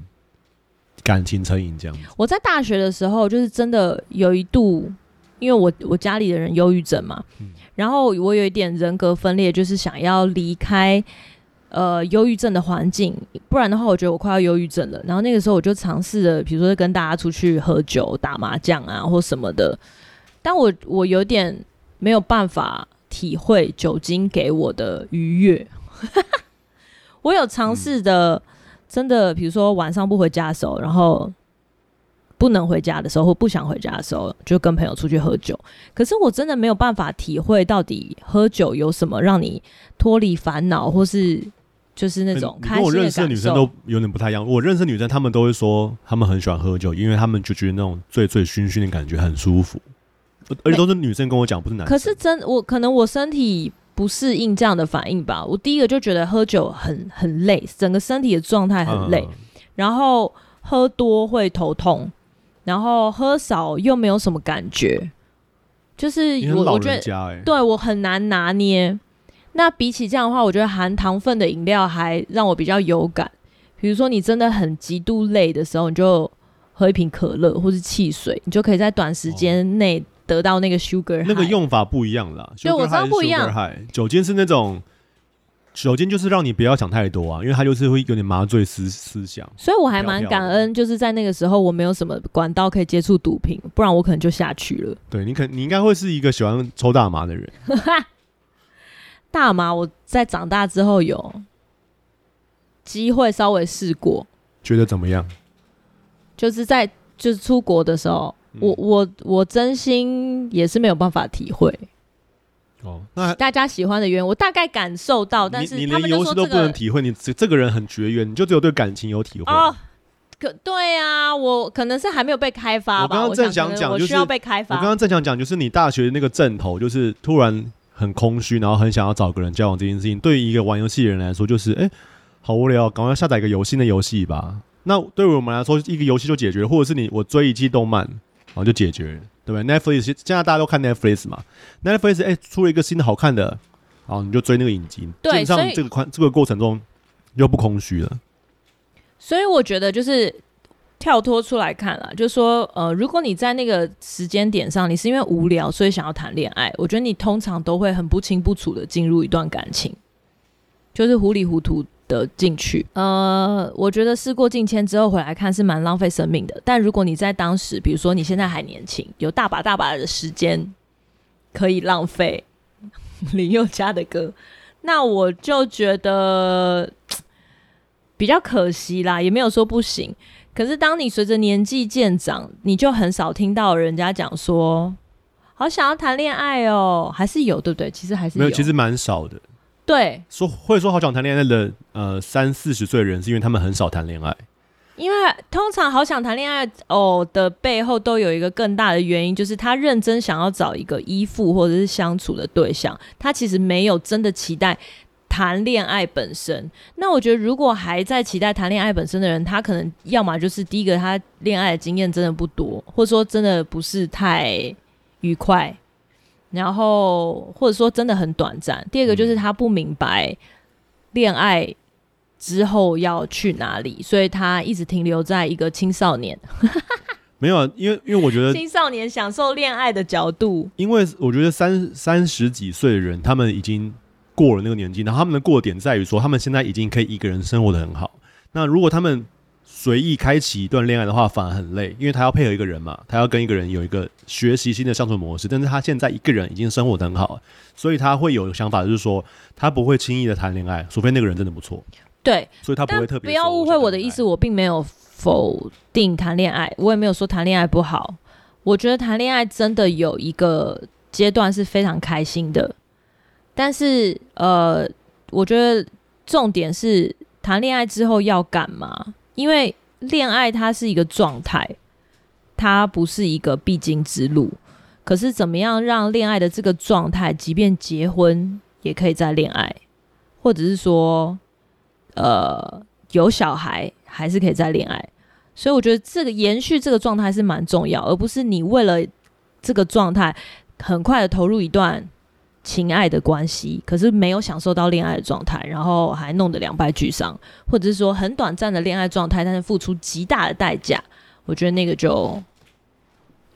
[SPEAKER 2] 感情成瘾这样子。
[SPEAKER 1] 我在大学的时候就是真的有一度。因为我我家里的人忧郁症嘛，嗯，然后我有一点人格分裂，就是想要离开呃忧郁症的环境，不然的话，我觉得我快要忧郁症了。然后那个时候我就尝试着，比如说跟大家出去喝酒、打麻将啊，或什么的。但我我有点没有办法体会酒精给我的愉悦。我有尝试的，真的，比如说晚上不回家的时候，然后。不能回家的时候，或不想回家的时候，就跟朋友出去喝酒。可是我真的没有办法体会到底喝酒有什么让你脱离烦恼，或是就是那种开心的感受。欸，跟我认识的女生都
[SPEAKER 2] 有点不太一样。我认识的女生，她们都会说，她们很喜欢喝酒，因为她们就觉得那种醉醉醺醺的感觉很舒服。而且都是女生跟我讲，不是男生。
[SPEAKER 1] 可是真我可能我身体不适应这样的反应吧。我第一个就觉得喝酒很很累，整个身体的状态很累，嗯，然后喝多会头痛。然后喝少又没有什么感觉，就是我我觉得、欸、对我很难拿捏。那比起这样的话，我觉得含糖分的饮料还让我比较有感。比如说你真的很极度累的时候，你就喝一瓶可乐或是汽水，你就可以在短时间内得到那个 sugar。
[SPEAKER 2] 那个用法不一样啦，
[SPEAKER 1] 对，我知道不一样。
[SPEAKER 2] 酒精是那种。酒精就是让你不要想太多啊，因为它就是会有点麻醉思思想。
[SPEAKER 1] 所以我还蛮感恩，就是在那个时候我没有什么管道可以接触毒品，不然我可能就下去了。
[SPEAKER 2] 对，你可你应该会是一个喜欢抽大麻的人。
[SPEAKER 1] 大麻我在长大之后有机会稍微试过，
[SPEAKER 2] 觉得怎么样？
[SPEAKER 1] 就是在就是出国的时候，嗯、我我我真心也是没有办法体会。
[SPEAKER 2] 哦，那
[SPEAKER 1] 大家喜欢的原因，我大概感受到，但是你连游戏都不
[SPEAKER 2] 能体会，你这这个人很绝缘，你就只有对感情有体会。哦，
[SPEAKER 1] 可对啊，我可能是还没有被开发吧。
[SPEAKER 2] 我刚刚正想讲，就是
[SPEAKER 1] 需要被开发。
[SPEAKER 2] 我刚刚正想讲，就是你大学那个阵头，就是突然很空虚，然后很想要找个人交往这件事情，对于一个玩游戏的人来说，就是哎、欸，好无聊，赶快下载一个游戏的游戏吧。那对于我们来说，一个游戏就解决，或者是你我追一季动漫，然后就解决。对不对？Netflix 现在大家都看 Netflix 嘛？Netflix 哎、欸，出了一个新的好看的，然后你就追那个影集。对，基本上这个宽这个过程中又不空虚了。
[SPEAKER 1] 所以我觉得就是跳脱出来看了，就是说呃，如果你在那个时间点上，你是因为无聊所以想要谈恋爱，我觉得你通常都会很不清不楚的进入一段感情，就是糊里糊涂。的进去，呃，我觉得事过境迁之后回来看是蛮浪费生命的。但如果你在当时，比如说你现在还年轻，有大把大把的时间可以浪费，林宥嘉的歌，那我就觉得比较可惜啦，也没有说不行。可是当你随着年纪渐长，你就很少听到人家讲说好想要谈恋爱哦，还是有对不对？其实还是，
[SPEAKER 2] 没有，其实蛮少的。
[SPEAKER 1] 对，
[SPEAKER 2] 说会说好想谈恋爱的，呃，三四十岁的人，是因为他们很少谈恋爱。
[SPEAKER 1] 因为通常好想谈恋爱哦的背后，都有一个更大的原因，就是他认真想要找一个依附或者是相处的对象，他其实没有真的期待谈恋爱本身。那我觉得，如果还在期待谈恋爱本身的人，他可能要么就是第一个，他恋爱的经验真的不多，或者说真的不是太愉快。然后或者说真的很短暂。第二个就是他不明白恋爱之后要去哪里，所以他一直停留在一个青少年。
[SPEAKER 2] 没有啊，因为因为我觉得
[SPEAKER 1] 青少年享受恋爱的角度，
[SPEAKER 2] 因为我觉得三三十几岁的人，他们已经过了那个年纪，然后他们的过点在于说，他们现在已经可以一个人生活的很好。那如果他们随意开启一段恋爱的话，反而很累，因为他要配合一个人嘛，他要跟一个人有一个学习新的相处模式。但是他现在一个人已经生活得很好，所以他会有想法，就是说他不会轻易的谈恋爱，除非那个人真的不错。
[SPEAKER 1] 对，
[SPEAKER 2] 所以他不会特别。
[SPEAKER 1] 不要误会我的意思，我并没有否定谈恋爱，我也没有说谈恋爱不好。我觉得谈恋爱真的有一个阶段是非常开心的，但是呃，我觉得重点是谈恋爱之后要干嘛？因为恋爱它是一个状态，它不是一个必经之路。可是怎么样让恋爱的这个状态，即便结婚也可以再恋爱，或者是说，呃，有小孩还是可以再恋爱。所以我觉得这个延续这个状态是蛮重要，而不是你为了这个状态很快的投入一段情爱的关系，可是没有享受到恋爱的状态，然后还弄得两败俱伤，或者是说很短暂的恋爱状态，但是付出极大的代价，我觉得那个就。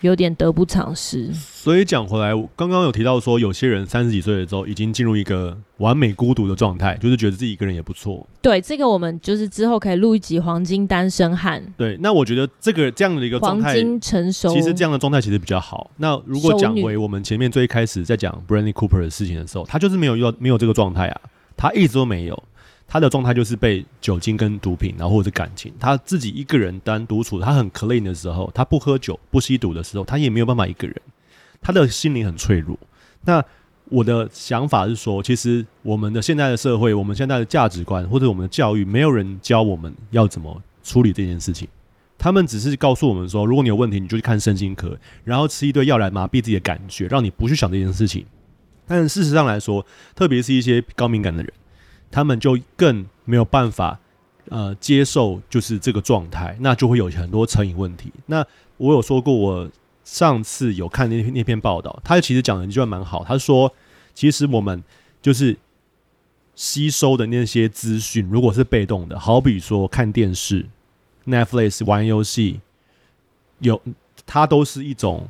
[SPEAKER 1] 有点得不偿失，
[SPEAKER 2] 所以讲回来，刚刚有提到说，有些人三十几岁的时候已经进入一个完美孤独的状态，就是觉得自己一个人也不错。
[SPEAKER 1] 对，这个我们就是之后可以录一集《黄金单身汉》。
[SPEAKER 2] 对，那我觉得这个这样的一个状态，
[SPEAKER 1] 黄金成熟，
[SPEAKER 2] 其实这样的状态其实比较好。那如果讲回我们前面最一开始在讲 Bradley Cooper 的事情的时候，他就是没有遇到没有这个状态啊，他一直都没有。他的状态就是被酒精跟毒品，然后或者感情，他自己一个人单独处，他很 clean 的时候，他不喝酒不吸毒的时候，他也没有办法一个人，他的心灵很脆弱。那我的想法是说，其实我们的现在的社会，我们现在的价值观或者我们的教育，没有人教我们要怎么处理这件事情。他们只是告诉我们说，如果你有问题，你就去看身心科，然后吃一堆药来麻痹自己的感觉，让你不去想这件事情。但事实上来说，特别是一些高敏感的人。他们就更没有办法，呃，接受就是这个状态，那就会有很多成瘾问题。那我有说过，我上次有看那那篇报道，他其实讲的就蛮好，他说，其实我们就是吸收的那些资讯，如果是被动的，好比说看电视、Netflix、玩游戏，有它都是一种，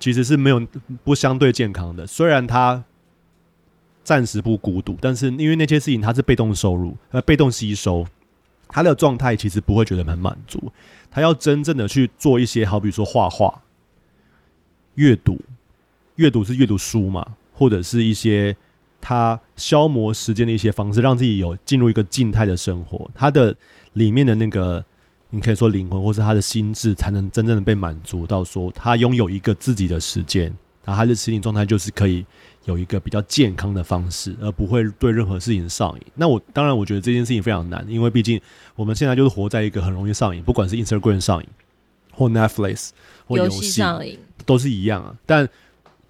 [SPEAKER 2] 其实是没有不相对健康的，虽然它。暂时不孤独，但是因为那些事情它是被动收入，呃，被动吸收，他的状态其实不会觉得很满足。他要真正的去做一些，好比说画画、阅读，阅读是阅读书嘛，或者是一些他消磨时间的一些方式，让自己有进入一个静态的生活。他的里面的那个，你可以说灵魂，或是他的心智，才能真正的被满足到说，他拥有一个自己的时间，然后他的心理状态就是可以。有一个比较健康的方式，而不会对任何事情上瘾。那我当然，我觉得这件事情非常难，因为毕竟我们现在就是活在一个很容易上瘾，不管是 Instagram 上瘾，或 Netflix 或游戏上瘾，都是一样啊。但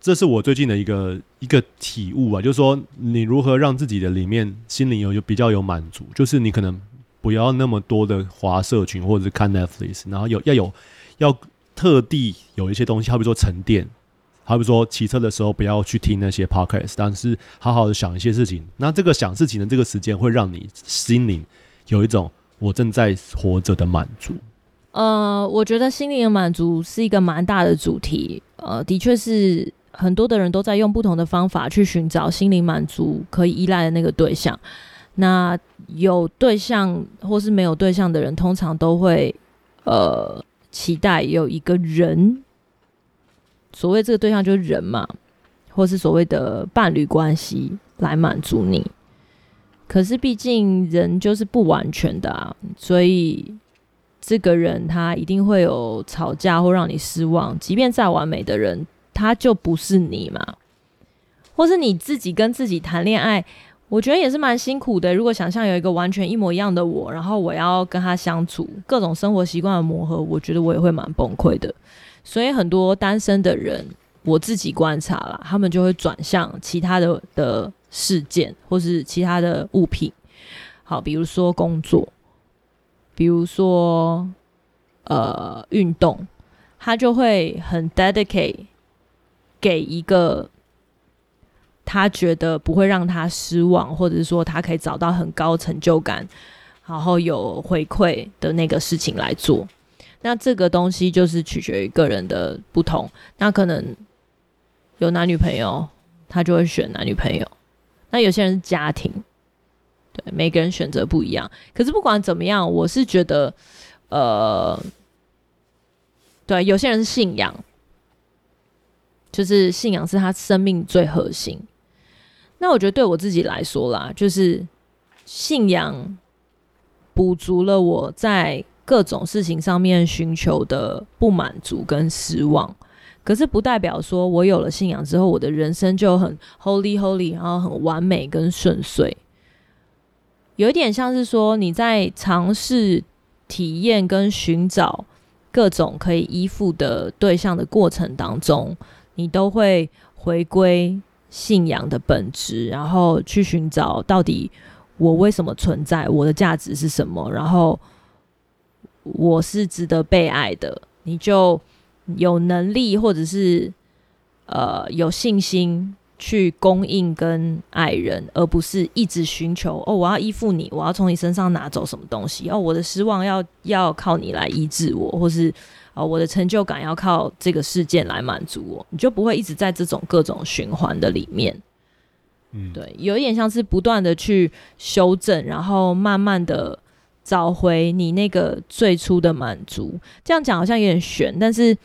[SPEAKER 2] 这是我最近的一个一个体悟啊，就是说你如何让自己的里面心灵有有比较有满足，就是你可能不要那么多的滑社群或者是看 Netflix，然后有要有要特地有一些东西，好比说沉淀。好比说，骑车的时候不要去听那些 podcast，但是好好的想一些事情。那这个想事情的这个时间，会让你心灵有一种我正在活着的满足。
[SPEAKER 1] 呃，我觉得心灵的满足是一个蛮大的主题。呃，的确是很多的人都在用不同的方法去寻找心灵满足可以依赖的那个对象。那有对象或是没有对象的人，通常都会呃期待有一个人。所谓这个对象就是人嘛，或是所谓的伴侣关系来满足你。可是毕竟人就是不完全的啊，所以这个人他一定会有吵架或让你失望。即便再完美的人，他就不是你嘛。或是你自己跟自己谈恋爱，我觉得也是蛮辛苦的。如果想象有一个完全一模一样的我，然后我要跟他相处，各种生活习惯的磨合，我觉得我也会蛮崩溃的。所以很多单身的人，我自己观察了，他们就会转向其他的的事件，或是其他的物品。好，比如说工作，比如说呃运动，他就会很 dedicate 给一个他觉得不会让他失望，或者是说他可以找到很高成就感，然后有回馈的那个事情来做。那这个东西就是取决于个人的不同。那可能有男女朋友，他就会选男女朋友。那有些人是家庭，对，每个人选择不一样。可是不管怎么样，我是觉得，呃，对，有些人是信仰，就是信仰是他生命最核心。那我觉得对我自己来说啦，就是信仰补足了我在。各种事情上面寻求的不满足跟失望，可是不代表说我有了信仰之后，我的人生就很 holy holy，然后很完美跟顺遂。有一点像是说你在尝试体验跟寻找各种可以依附的对象的过程当中，你都会回归信仰的本质，然后去寻找到底我为什么存在，我的价值是什么，然后我是值得被爱的，你就有能力或者是呃有信心去供应跟爱人，而不是一直寻求哦，我要依附你，我要从你身上拿走什么东西哦，我的失望要要靠你来医治我，或是。哦，我的成就感要靠这个事件来满足我，你就不会一直在这种各种循环的里面。嗯，对，有一点像是不断的去修正，然后慢慢的找回你那个最初的满足。这样讲好像有点悬，但是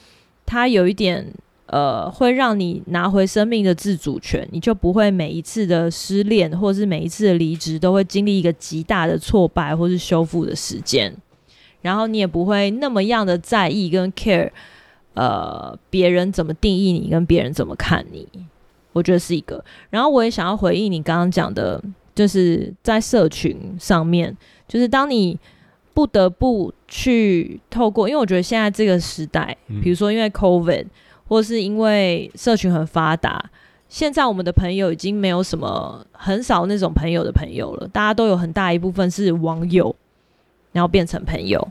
[SPEAKER 1] 它有一点呃，会让你拿回生命的自主权，你就不会每一次的失恋或是每一次的离职都会经历一个极大的挫败或是修复的时间。然后你也不会那么样的在意跟 care，呃，别人怎么定义你，跟别人怎么看你，我觉得是一个。然后我也想要回应你刚刚讲的，就是在社群上面，就是当你不得不去透过，因为我觉得现在这个时代，比如说因为 COVID，或是因为社群很发达，现在我们的朋友已经没有什么很少那种朋友的朋友了，大家都有很大一部分是网友。然后变成朋友，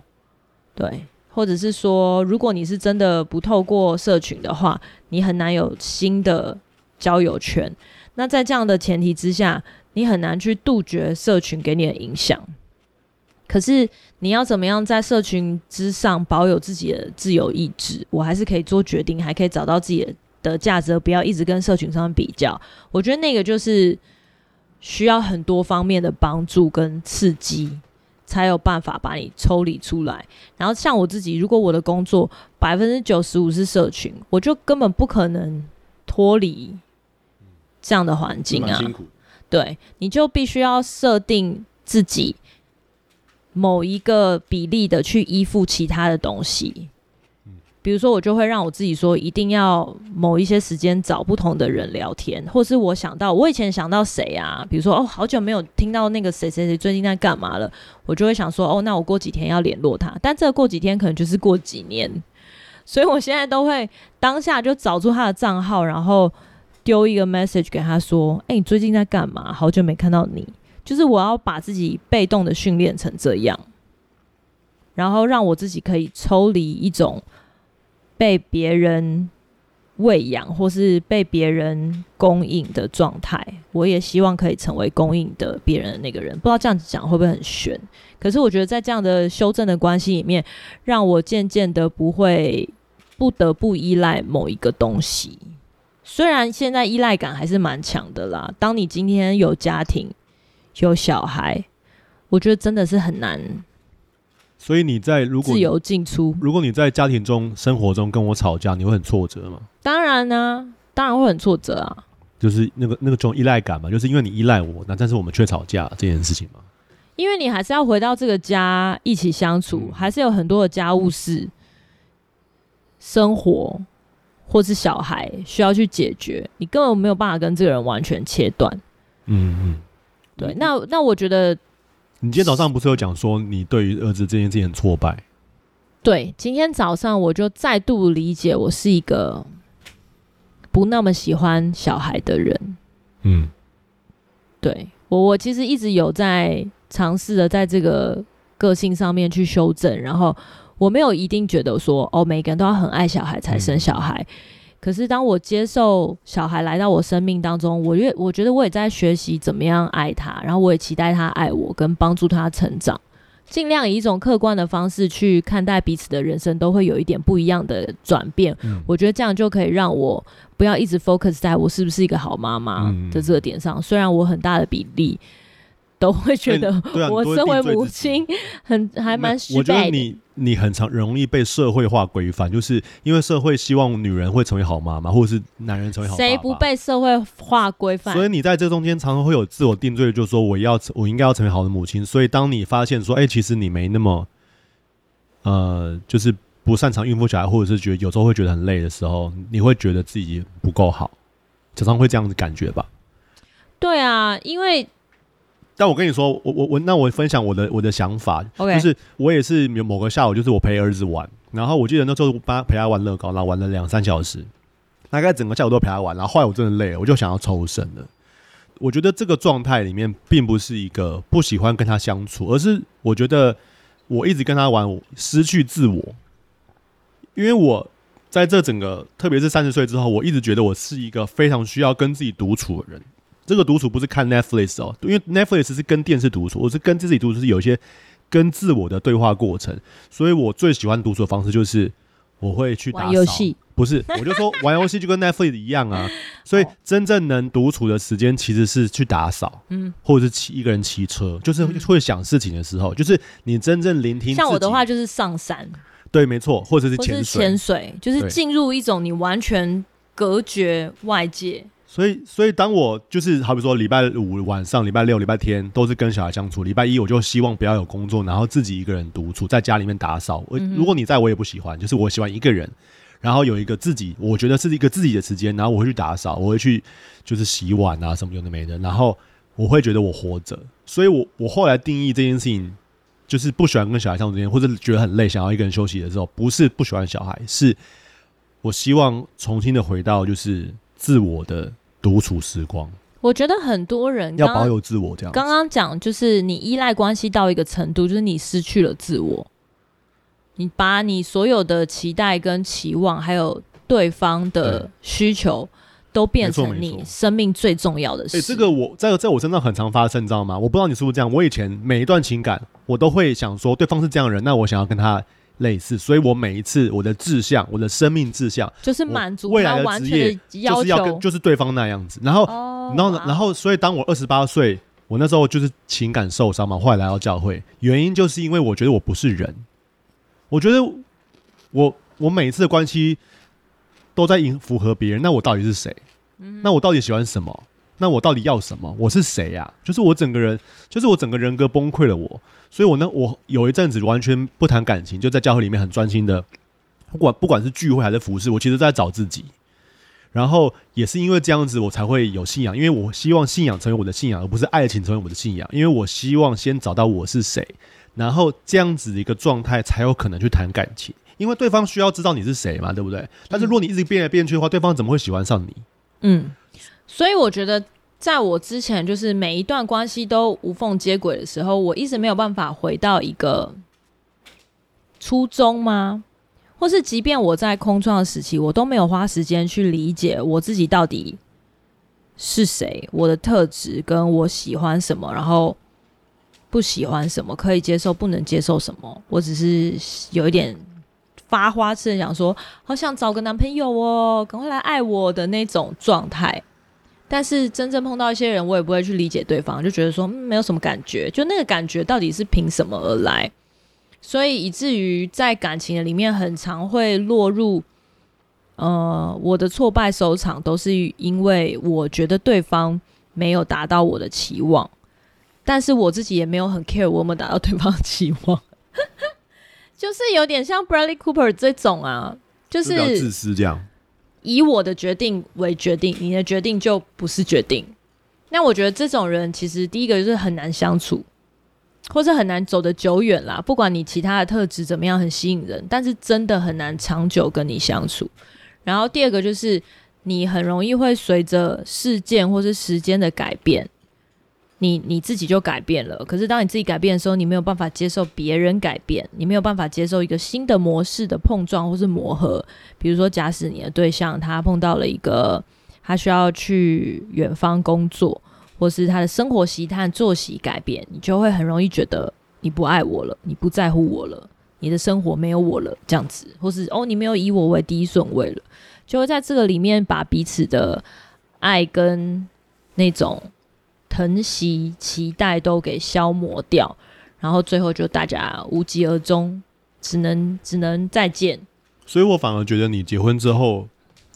[SPEAKER 1] 对，或者是说，如果你是真的不透过社群的话，你很难有新的交友圈。那在这样的前提之下，你很难去杜绝社群给你的影响。可是你要怎么样在社群之上保有自己的自由意志？我还是可以做决定，还可以找到自己的的价值，不要一直跟社群上面比较。我觉得那个就是需要很多方面的帮助跟刺激。才有办法把你抽离出来。然后像我自己，如果我的工作百分之九十五是社群，我就根本不可能脱离这样的环境啊。对，你就必须要设定自己某一个比例的去依附其他的东西。比如说，我就会让我自己说，一定要某一些时间找不同的人聊天，或是我想到我以前想到谁啊，比如说哦，好久没有听到那个谁谁谁最近在干嘛了，我就会想说哦，那我过几天要联络他，但这个过几天可能就是过几年，所以我现在都会当下就找出他的账号，然后丢一个 message 给他说，哎，你最近在干嘛？好久没看到你，就是我要把自己被动的训练成这样，然后让我自己可以抽离一种。被别人喂养或是被别人供应的状态，我也希望可以成为供应的别人的那个人。不知道这样子讲会不会很玄？可是我觉得在这样的修正的关系里面，让我渐渐的不会不得不依赖某一个东西。虽然现在依赖感还是蛮强的啦。当你今天有家庭、有小孩，我觉得真的是很难。
[SPEAKER 2] 所以你在如果
[SPEAKER 1] 自由进出，
[SPEAKER 2] 如果你在家庭中、生活中跟我吵架，你会很挫折吗？
[SPEAKER 1] 当然呢、啊，当然会很挫折啊。
[SPEAKER 2] 就是那个那个种依赖感嘛，就是因为你依赖我，那但是我们却吵架这件事情嘛。
[SPEAKER 1] 因为你还是要回到这个家一起相处，嗯、还是有很多的家务事、生活或是小孩需要去解决，你根本没有办法跟这个人完全切断。嗯嗯，对。那那我觉得。
[SPEAKER 2] 你今天早上不是有讲说你对于儿子这件事情很挫败？
[SPEAKER 1] 对，今天早上我就再度理解，我是一个不那么喜欢小孩的人。嗯，对，我我其实一直有在尝试的在这个个性上面去修正，然后我没有一定觉得说哦，每个人都要很爱小孩才生小孩。嗯可是，当我接受小孩来到我生命当中，我越我觉得我也在学习怎么样爱他，然后我也期待他爱我，跟帮助他成长，尽量以一种客观的方式去看待彼此的人生，都会有一点不一样的转变。嗯，我觉得这样就可以让我不要一直 focus 在我是不是一个好妈妈的这个点上，虽然我很大的比例。都会觉得我身为母亲很还蛮失败。我觉得
[SPEAKER 2] 你你很常容易被社会化规范，就是因为社会希望女人会成为好妈妈，或者是男人成为好爸爸。
[SPEAKER 1] 谁不被社会化规范？
[SPEAKER 2] 所以你在这中间常常会有自我定罪，就是说我要我应该要成为好的母亲。所以当你发现说，哎、欸，其实你没那么呃，就是不擅长孕妇小孩，或者是觉得有时候会觉得很累的时候，你会觉得自己不够好，常常会这样子感觉吧？
[SPEAKER 1] 对啊，因为。
[SPEAKER 2] 但我跟你说，我我我，那我分享我的我的想法，Okay. 就是我也是某个下午，就是我陪儿子玩，然后我记得那时候帮他陪他玩乐高，然后玩了两三小时，大概整个下午都陪他玩，然后后来我真的累了，我就想要抽身了。我觉得这个状态里面并不是一个不喜欢跟他相处，而是我觉得我一直跟他玩，我失去自我。因为我在这整个，特别是三十岁之后，我一直觉得我是一个非常需要跟自己独处的人。这个独处不是看 Netflix 哦，因为 Netflix 是跟电视独处，我是跟自己独处，是有一些跟自我的对话过程。所以我最喜欢独处的方式就是我会去打扫。不是，我就说玩游戏就跟 Netflix 一样啊，所以真正能独处的时间其实是去打扫，嗯，或者是骑一个人骑车，就是会想事情的时候，就是你真正聆听。
[SPEAKER 1] 像我的话就是上山，
[SPEAKER 2] 对，没错，或者是潜水，
[SPEAKER 1] 潜水就是进入一种你完全隔绝外界。
[SPEAKER 2] 所以，所以当我就是好比说礼拜五晚上、礼拜六、礼拜天都是跟小孩相处，礼拜一我就希望不要有工作，然后自己一个人独处在家里面打扫。我如果你在我也不喜欢，就是我喜欢一个人。然后有一个自己，我觉得是一个自己的时间，然后我会去打扫，我会去就是洗碗啊什么有的没的，然后我会觉得我活着。所以我我后来定义这件事情，就是不喜欢跟小孩相处之间，或者觉得很累，想要一个人休息的时候，不是不喜欢小孩，是我希望重新的回到就是自我的独处时光。
[SPEAKER 1] 我觉得很多人
[SPEAKER 2] 要保有自我，这样
[SPEAKER 1] 刚刚讲就是你依赖关系到一个程度，就是你失去了自我。你把你所有的期待跟期望，还有对方的需求，都变成你生命最重要的事。
[SPEAKER 2] 欸，这个我在在我身上很常发生，你知道吗？我不知道你是不是这样。我以前每一段情感，我都会想说，对方是这样的人，那我想要跟他类似。所以我每一次我的志向，我的生命志向，
[SPEAKER 1] 就是满足
[SPEAKER 2] 未来的职业，就是要跟就是对方那样子。然后，然后，然后，所以当我二十八岁，我那时候就是情感受伤嘛，后来来到教会，原因就是因为我觉得我不是人。我觉得我我每一次的关系都在迎符合别人，那我到底是谁？嗯那我到底喜欢什么？那我到底要什么？我是谁呀？就是我整个人，就是我整个人格崩溃了我。所以我呢，我有一阵子完全不谈感情，就在教会里面很专心的，不管不管是聚会还是服饰，我其实在找自己。然后也是因为这样子，我才会有信仰，因为我希望信仰成为我的信仰，而不是爱情成为我的信仰。因为我希望先找到我是谁。然后这样子的一个状态才有可能去谈感情，因为对方需要知道你是谁嘛，对不对？但是如果你一直变来变去的话，对方怎么会喜欢上你？
[SPEAKER 1] 嗯，所以我觉得在我之前，就是每一段关系都无缝接轨的时候，我一直没有办法回到一个初衷吗？或是即便我在空窗的时期，我都没有花时间去理解我自己到底是谁，我的特质跟我喜欢什么，然后。不喜欢什么，可以接受，不能接受什么。我只是有一点发花痴的想说，好想找个男朋友哦，赶快来爱我的那种状态。但是真正碰到一些人，我也不会去理解对方，就觉得说，嗯，没有什么感觉。就那个感觉到底是凭什么而来？所以以至于在感情里面，很常会落入，呃，我的挫败收场都是因为我觉得对方没有达到我的期望。但是我自己也没有很 care 我有没有达到对方的期望，就是有点像 Bradley Cooper 这种啊，就是
[SPEAKER 2] 自私这样，
[SPEAKER 1] 以我的决定为决定，你的决定就不是决定。那我觉得这种人其实第一个就是很难相处，或是很难走得久远啦。不管你其他的特质怎么样很吸引人，但是真的很难长久跟你相处。然后第二个就是你很容易会随着事件或是时间的改变。你你自己就改变了，可是当你自己改变的时候，你没有办法接受别人改变，你没有办法接受一个新的模式的碰撞或是磨合。比如说，假使你的对象他碰到了一个他需要去远方工作，或是他的生活习惯、作息改变，你就会很容易觉得你不爱我了，你不在乎我了，你的生活没有我了，这样子，或是哦，你没有以我为第一顺位了，就会在这个里面把彼此的爱跟那种。疼惜、期待都给消磨掉，然后最后就大家无疾而终，只能只能再见。
[SPEAKER 2] 所以我反而觉得你结婚之后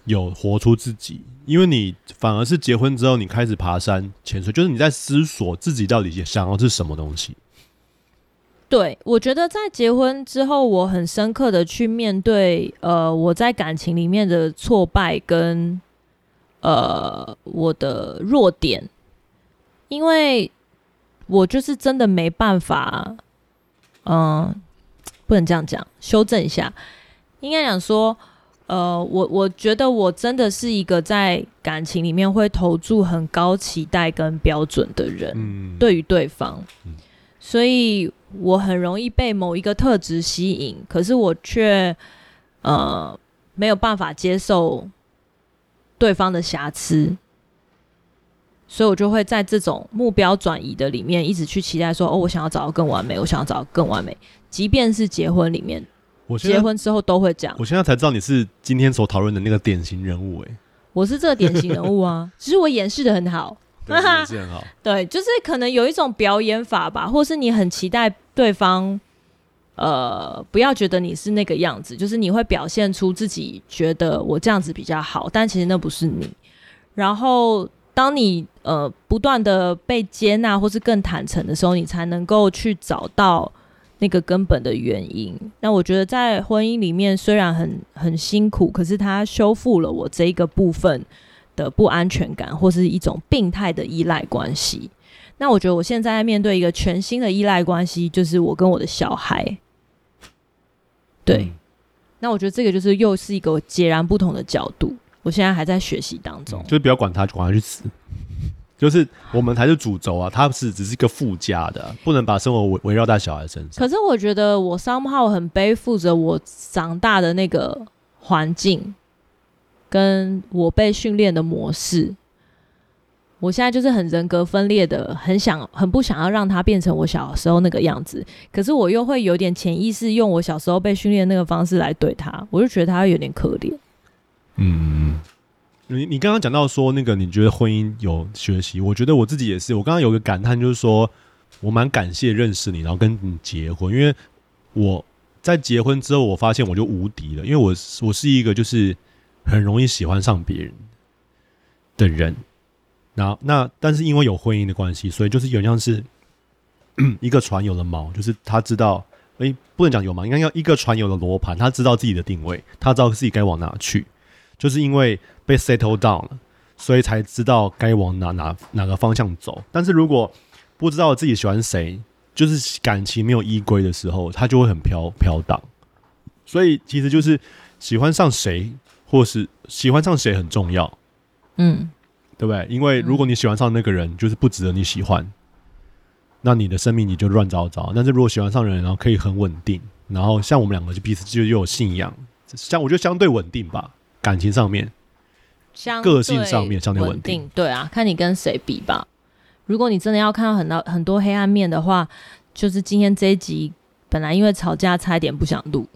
[SPEAKER 2] 有活出自己，因为你反而是结婚之后你开始爬山、潜水，就是你在思索自己到底想要是什么东西。
[SPEAKER 1] 对，我觉得在结婚之后，我很深刻的去面对，呃，我在感情里面的挫败跟呃我的弱点。因为我就是真的没办法，嗯，不能这样讲，修正一下，应该讲说，呃，我我觉得我真的是一个在感情里面会投注很高期待跟标准的人，嗯，对于对方，嗯，所以我很容易被某一个特质吸引，可是我却呃没有办法接受对方的瑕疵。所以我就会在这种目标转移的里面，一直去期待说，哦，我想要找到更完美，我想要找到更完美。即便是结婚里面，我结婚之后都会这样。
[SPEAKER 2] 我现在才知道你是今天所讨论的那个典型人物，哎，
[SPEAKER 1] 我是这个典型人物啊，其实我演示的很好，
[SPEAKER 2] 很好。
[SPEAKER 1] 对，就是可能有一种表演法吧，或是你很期待对方，呃，不要觉得你是那个样子，就是你会表现出自己觉得我这样子比较好，但其实那不是你，然后。当你呃不断的被接纳或是更坦诚的时候，你才能够去找到那个根本的原因。那我觉得在婚姻里面虽然很很辛苦，可是它修复了我这一个部分的不安全感，或是一种病态的依赖关系。那我觉得我现在在面对一个全新的依赖关系，就是我跟我的小孩。对，嗯、那我觉得这个就是又是一个截然不同的角度。我现在还在学习当中，
[SPEAKER 2] 就是不要管他，管他去死。就是我们才是主轴啊，他是只是一个附加的，不能把生活围围绕在小孩身上。
[SPEAKER 1] 可是我觉得我 somehow 很背负着我长大的那个环境，跟我被训练的模式。我现在就是很人格分裂的，很想很不想要让他变成我小时候那个样子。可是我又会有点潜意识用我小时候被训练那个方式来对他，我就觉得他有点可怜。
[SPEAKER 2] 嗯，你你刚刚讲到说那个，你觉得婚姻有学习？我觉得我自己也是。我刚刚有个感叹，就是说我蛮感谢认识你，然后跟你结婚，因为我在结婚之后，我发现我就无敌了，因为我我是一个就是很容易喜欢上别人的人。然后那但是因为有婚姻的关系，所以就是有点像是一个船有了锚，就是他知道，哎、不能讲有锚，应该要一个船有了罗盘，他知道自己的定位，他知道自己该往哪去。就是因为被 settle down 了，所以才知道该往哪哪哪个方向走。但是如果不知道自己喜欢谁，就是感情没有依归的时候，他就会很飘飘荡。所以其实就是喜欢上谁，或是喜欢上谁很重要，嗯，对不对？因为如果你喜欢上那个人，就是不值得你喜欢，那你的生命你就乱糟糟。但是如果喜欢上人，然后可以很稳定，然后像我们两个就彼此就又有信仰，相我觉得相对稳定吧。感情上面，个性上面相对稳定，
[SPEAKER 1] 对啊，看你跟谁比吧。如果你真的要看到很多很多黑暗面的话，就是今天这一集本来因为吵架差一点不想录，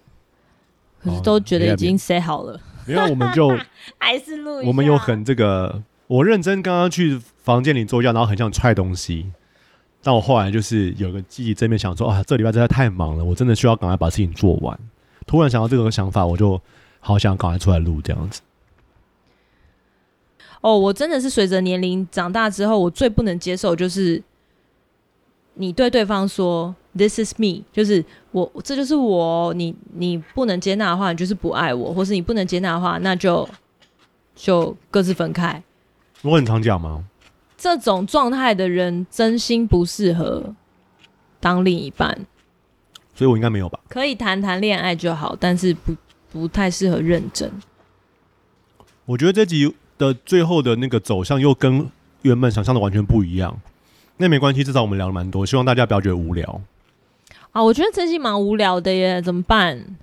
[SPEAKER 1] 可是都觉得已经 say 好了，
[SPEAKER 2] 因、哦、我们就
[SPEAKER 1] 还是录。
[SPEAKER 2] 我们有很这个，我认真刚刚去房间里坐下，然后很想踹东西，但我后来就是有个积极正面想说啊，这礼拜真的太忙了，我真的需要赶快把事情做完。突然想到这个想法，我就。好想赶快出来录这样子。
[SPEAKER 1] 哦，我真的是随着年龄长大之后，我最不能接受就是你对对方说 “This is me”，就是我，这就是我。你你不能接纳的话，你就是不爱我；或是你不能接纳的话，那就就各自分开。
[SPEAKER 2] 我很常讲吗？
[SPEAKER 1] 这种状态的人真心不适合当另一半，
[SPEAKER 2] 所以我应该没有吧？
[SPEAKER 1] 可以谈谈恋爱就好，但是不。不太适合认真。
[SPEAKER 2] 我觉得这集的最后的那个走向又跟原本想象的完全不一样。那没关系，至少我们聊了蛮多，希望大家不要觉得无聊。
[SPEAKER 1] 啊，我觉得这集蛮无聊的耶，怎么办？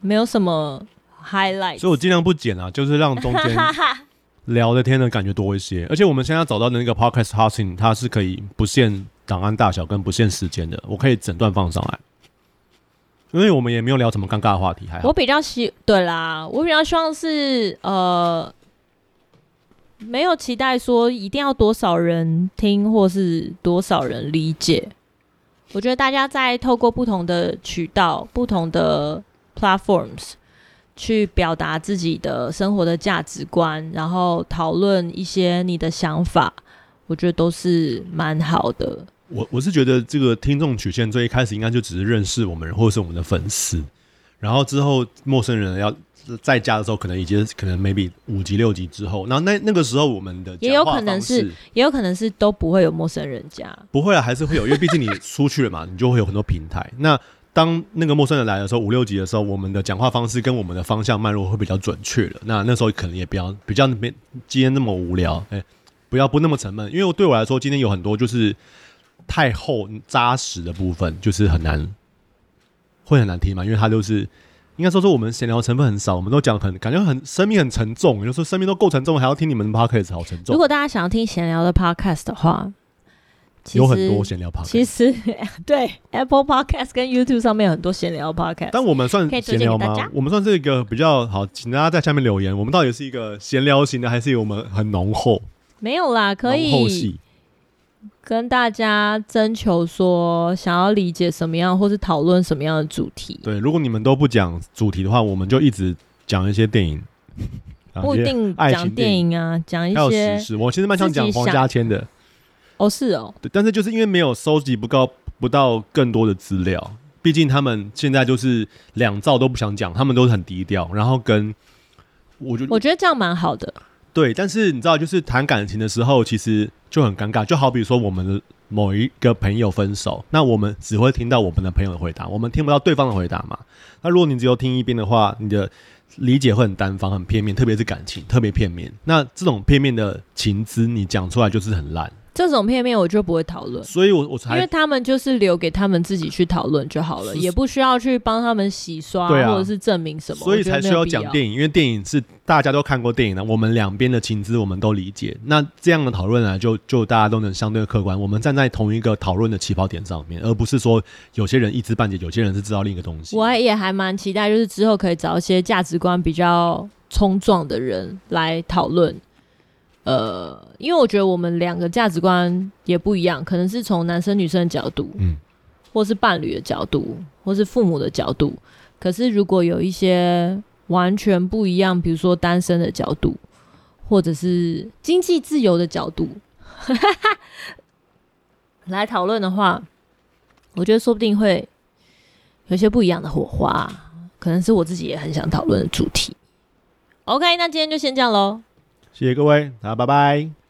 [SPEAKER 1] 没有什么 highlight，
[SPEAKER 2] 所以我尽量不剪啊，就是让中间 聊的天的感觉多一些。而且我们现在找到的那个 podcast hosting，它是可以不限档案大小跟不限时间的，我可以整段放上来。因为我们也没有聊什么尴尬的话题，还好。
[SPEAKER 1] 我比较希对啦，我比较希望是呃，没有期待说一定要多少人听或是多少人理解。我觉得大家在透过不同的渠道、不同的 platforms 去表达自己的生活的价值观，然后讨论一些你的想法，我觉得都是蛮好的。
[SPEAKER 2] 我我是觉得这个听众曲线最一开始应该就只是认识我们或者是我们的粉丝，然后之后陌生人要在家的时候，可能已经可能 maybe 五级六级之后，然后那那个时候我们的
[SPEAKER 1] 也有可能是也有可能是都不会有陌生人加，
[SPEAKER 2] 不会啊，还是会有，因为毕竟你出去了嘛，你就会有很多平台。那当那个陌生人来的时候，五六级的时候，我们的讲话方式跟我们的方向脉络会比较准确了。那那时候可能也比较比较没今天那么无聊，哎、欸，不要不那么沉闷。因为对我来说，今天有很多就是太厚扎实的部分，就是很难会很难听嘛。因为它就是应该说说我们闲聊成分很少，我们都讲很感觉很生命很沉重。有时候生命都够沉重，还要听你们的 podcast 好沉重。
[SPEAKER 1] 如果大家想要听闲聊的 podcast 的话。
[SPEAKER 2] 有很多闲聊 podcast，
[SPEAKER 1] 其实 对 Apple Podcast 跟 YouTube 上面有很多闲聊 podcast。
[SPEAKER 2] 但我们算闲聊吗？我们算是一个比较好，请大家在下面留言。我们到底是一个闲聊型的，还是我们很浓厚？
[SPEAKER 1] 没有啦，可以跟大家征求说想要理解什么样，或是讨论什么样的主题。
[SPEAKER 2] 对，如果你们都不讲主题的话，我们就一直讲一些电影，
[SPEAKER 1] 不一定讲电影啊，讲一些
[SPEAKER 2] 时事。我其实蛮想讲黄家千的。
[SPEAKER 1] 哦，是哦，
[SPEAKER 2] 对，但是就是因为没有收集不够不到更多的资料，毕竟他们现在就是两造都不想讲，他们都是很低调，然后跟我觉得，
[SPEAKER 1] 我觉得这样蛮好的。
[SPEAKER 2] 对，但是你知道，就是谈感情的时候，其实就很尴尬，就好比说我们的某一个朋友分手，那我们只会听到我们的朋友的回答，我们听不到对方的回答嘛。那如果你只有听一遍的话，你的理解会很单方、很片面，特别是感情，特别片面。那这种片面的情资，你讲出来就是很烂。
[SPEAKER 1] 这种片面我就不会讨论，
[SPEAKER 2] 所以我我才
[SPEAKER 1] 因为他们就是留给他们自己去讨论就好了，也不需要去帮他们洗刷或者是证明什么，
[SPEAKER 2] 所以才需要讲电影，因为电影是大家都看过电影的，我们两边的情资我们都理解，那这样的讨论呢，就就大家都能相对客观，我们站在同一个讨论的起跑点上面，而不是说有些人一知半解，有些人是知道另一个东西。
[SPEAKER 1] 我也还蛮期待，就是之后可以找一些价值观比较冲撞的人来讨论。呃，因为我觉得我们两个价值观也不一样，可能是从男生女生的角度，嗯，或是伴侣的角度，或是父母的角度。可是如果有一些完全不一样，比如说单身的角度，或者是经济自由的角度，来讨论的话，我觉得说不定会有些不一样的火花，可能是我自己也很想讨论的主题。OK，那今天就先这样喽。
[SPEAKER 2] 谢谢各位，大家拜拜。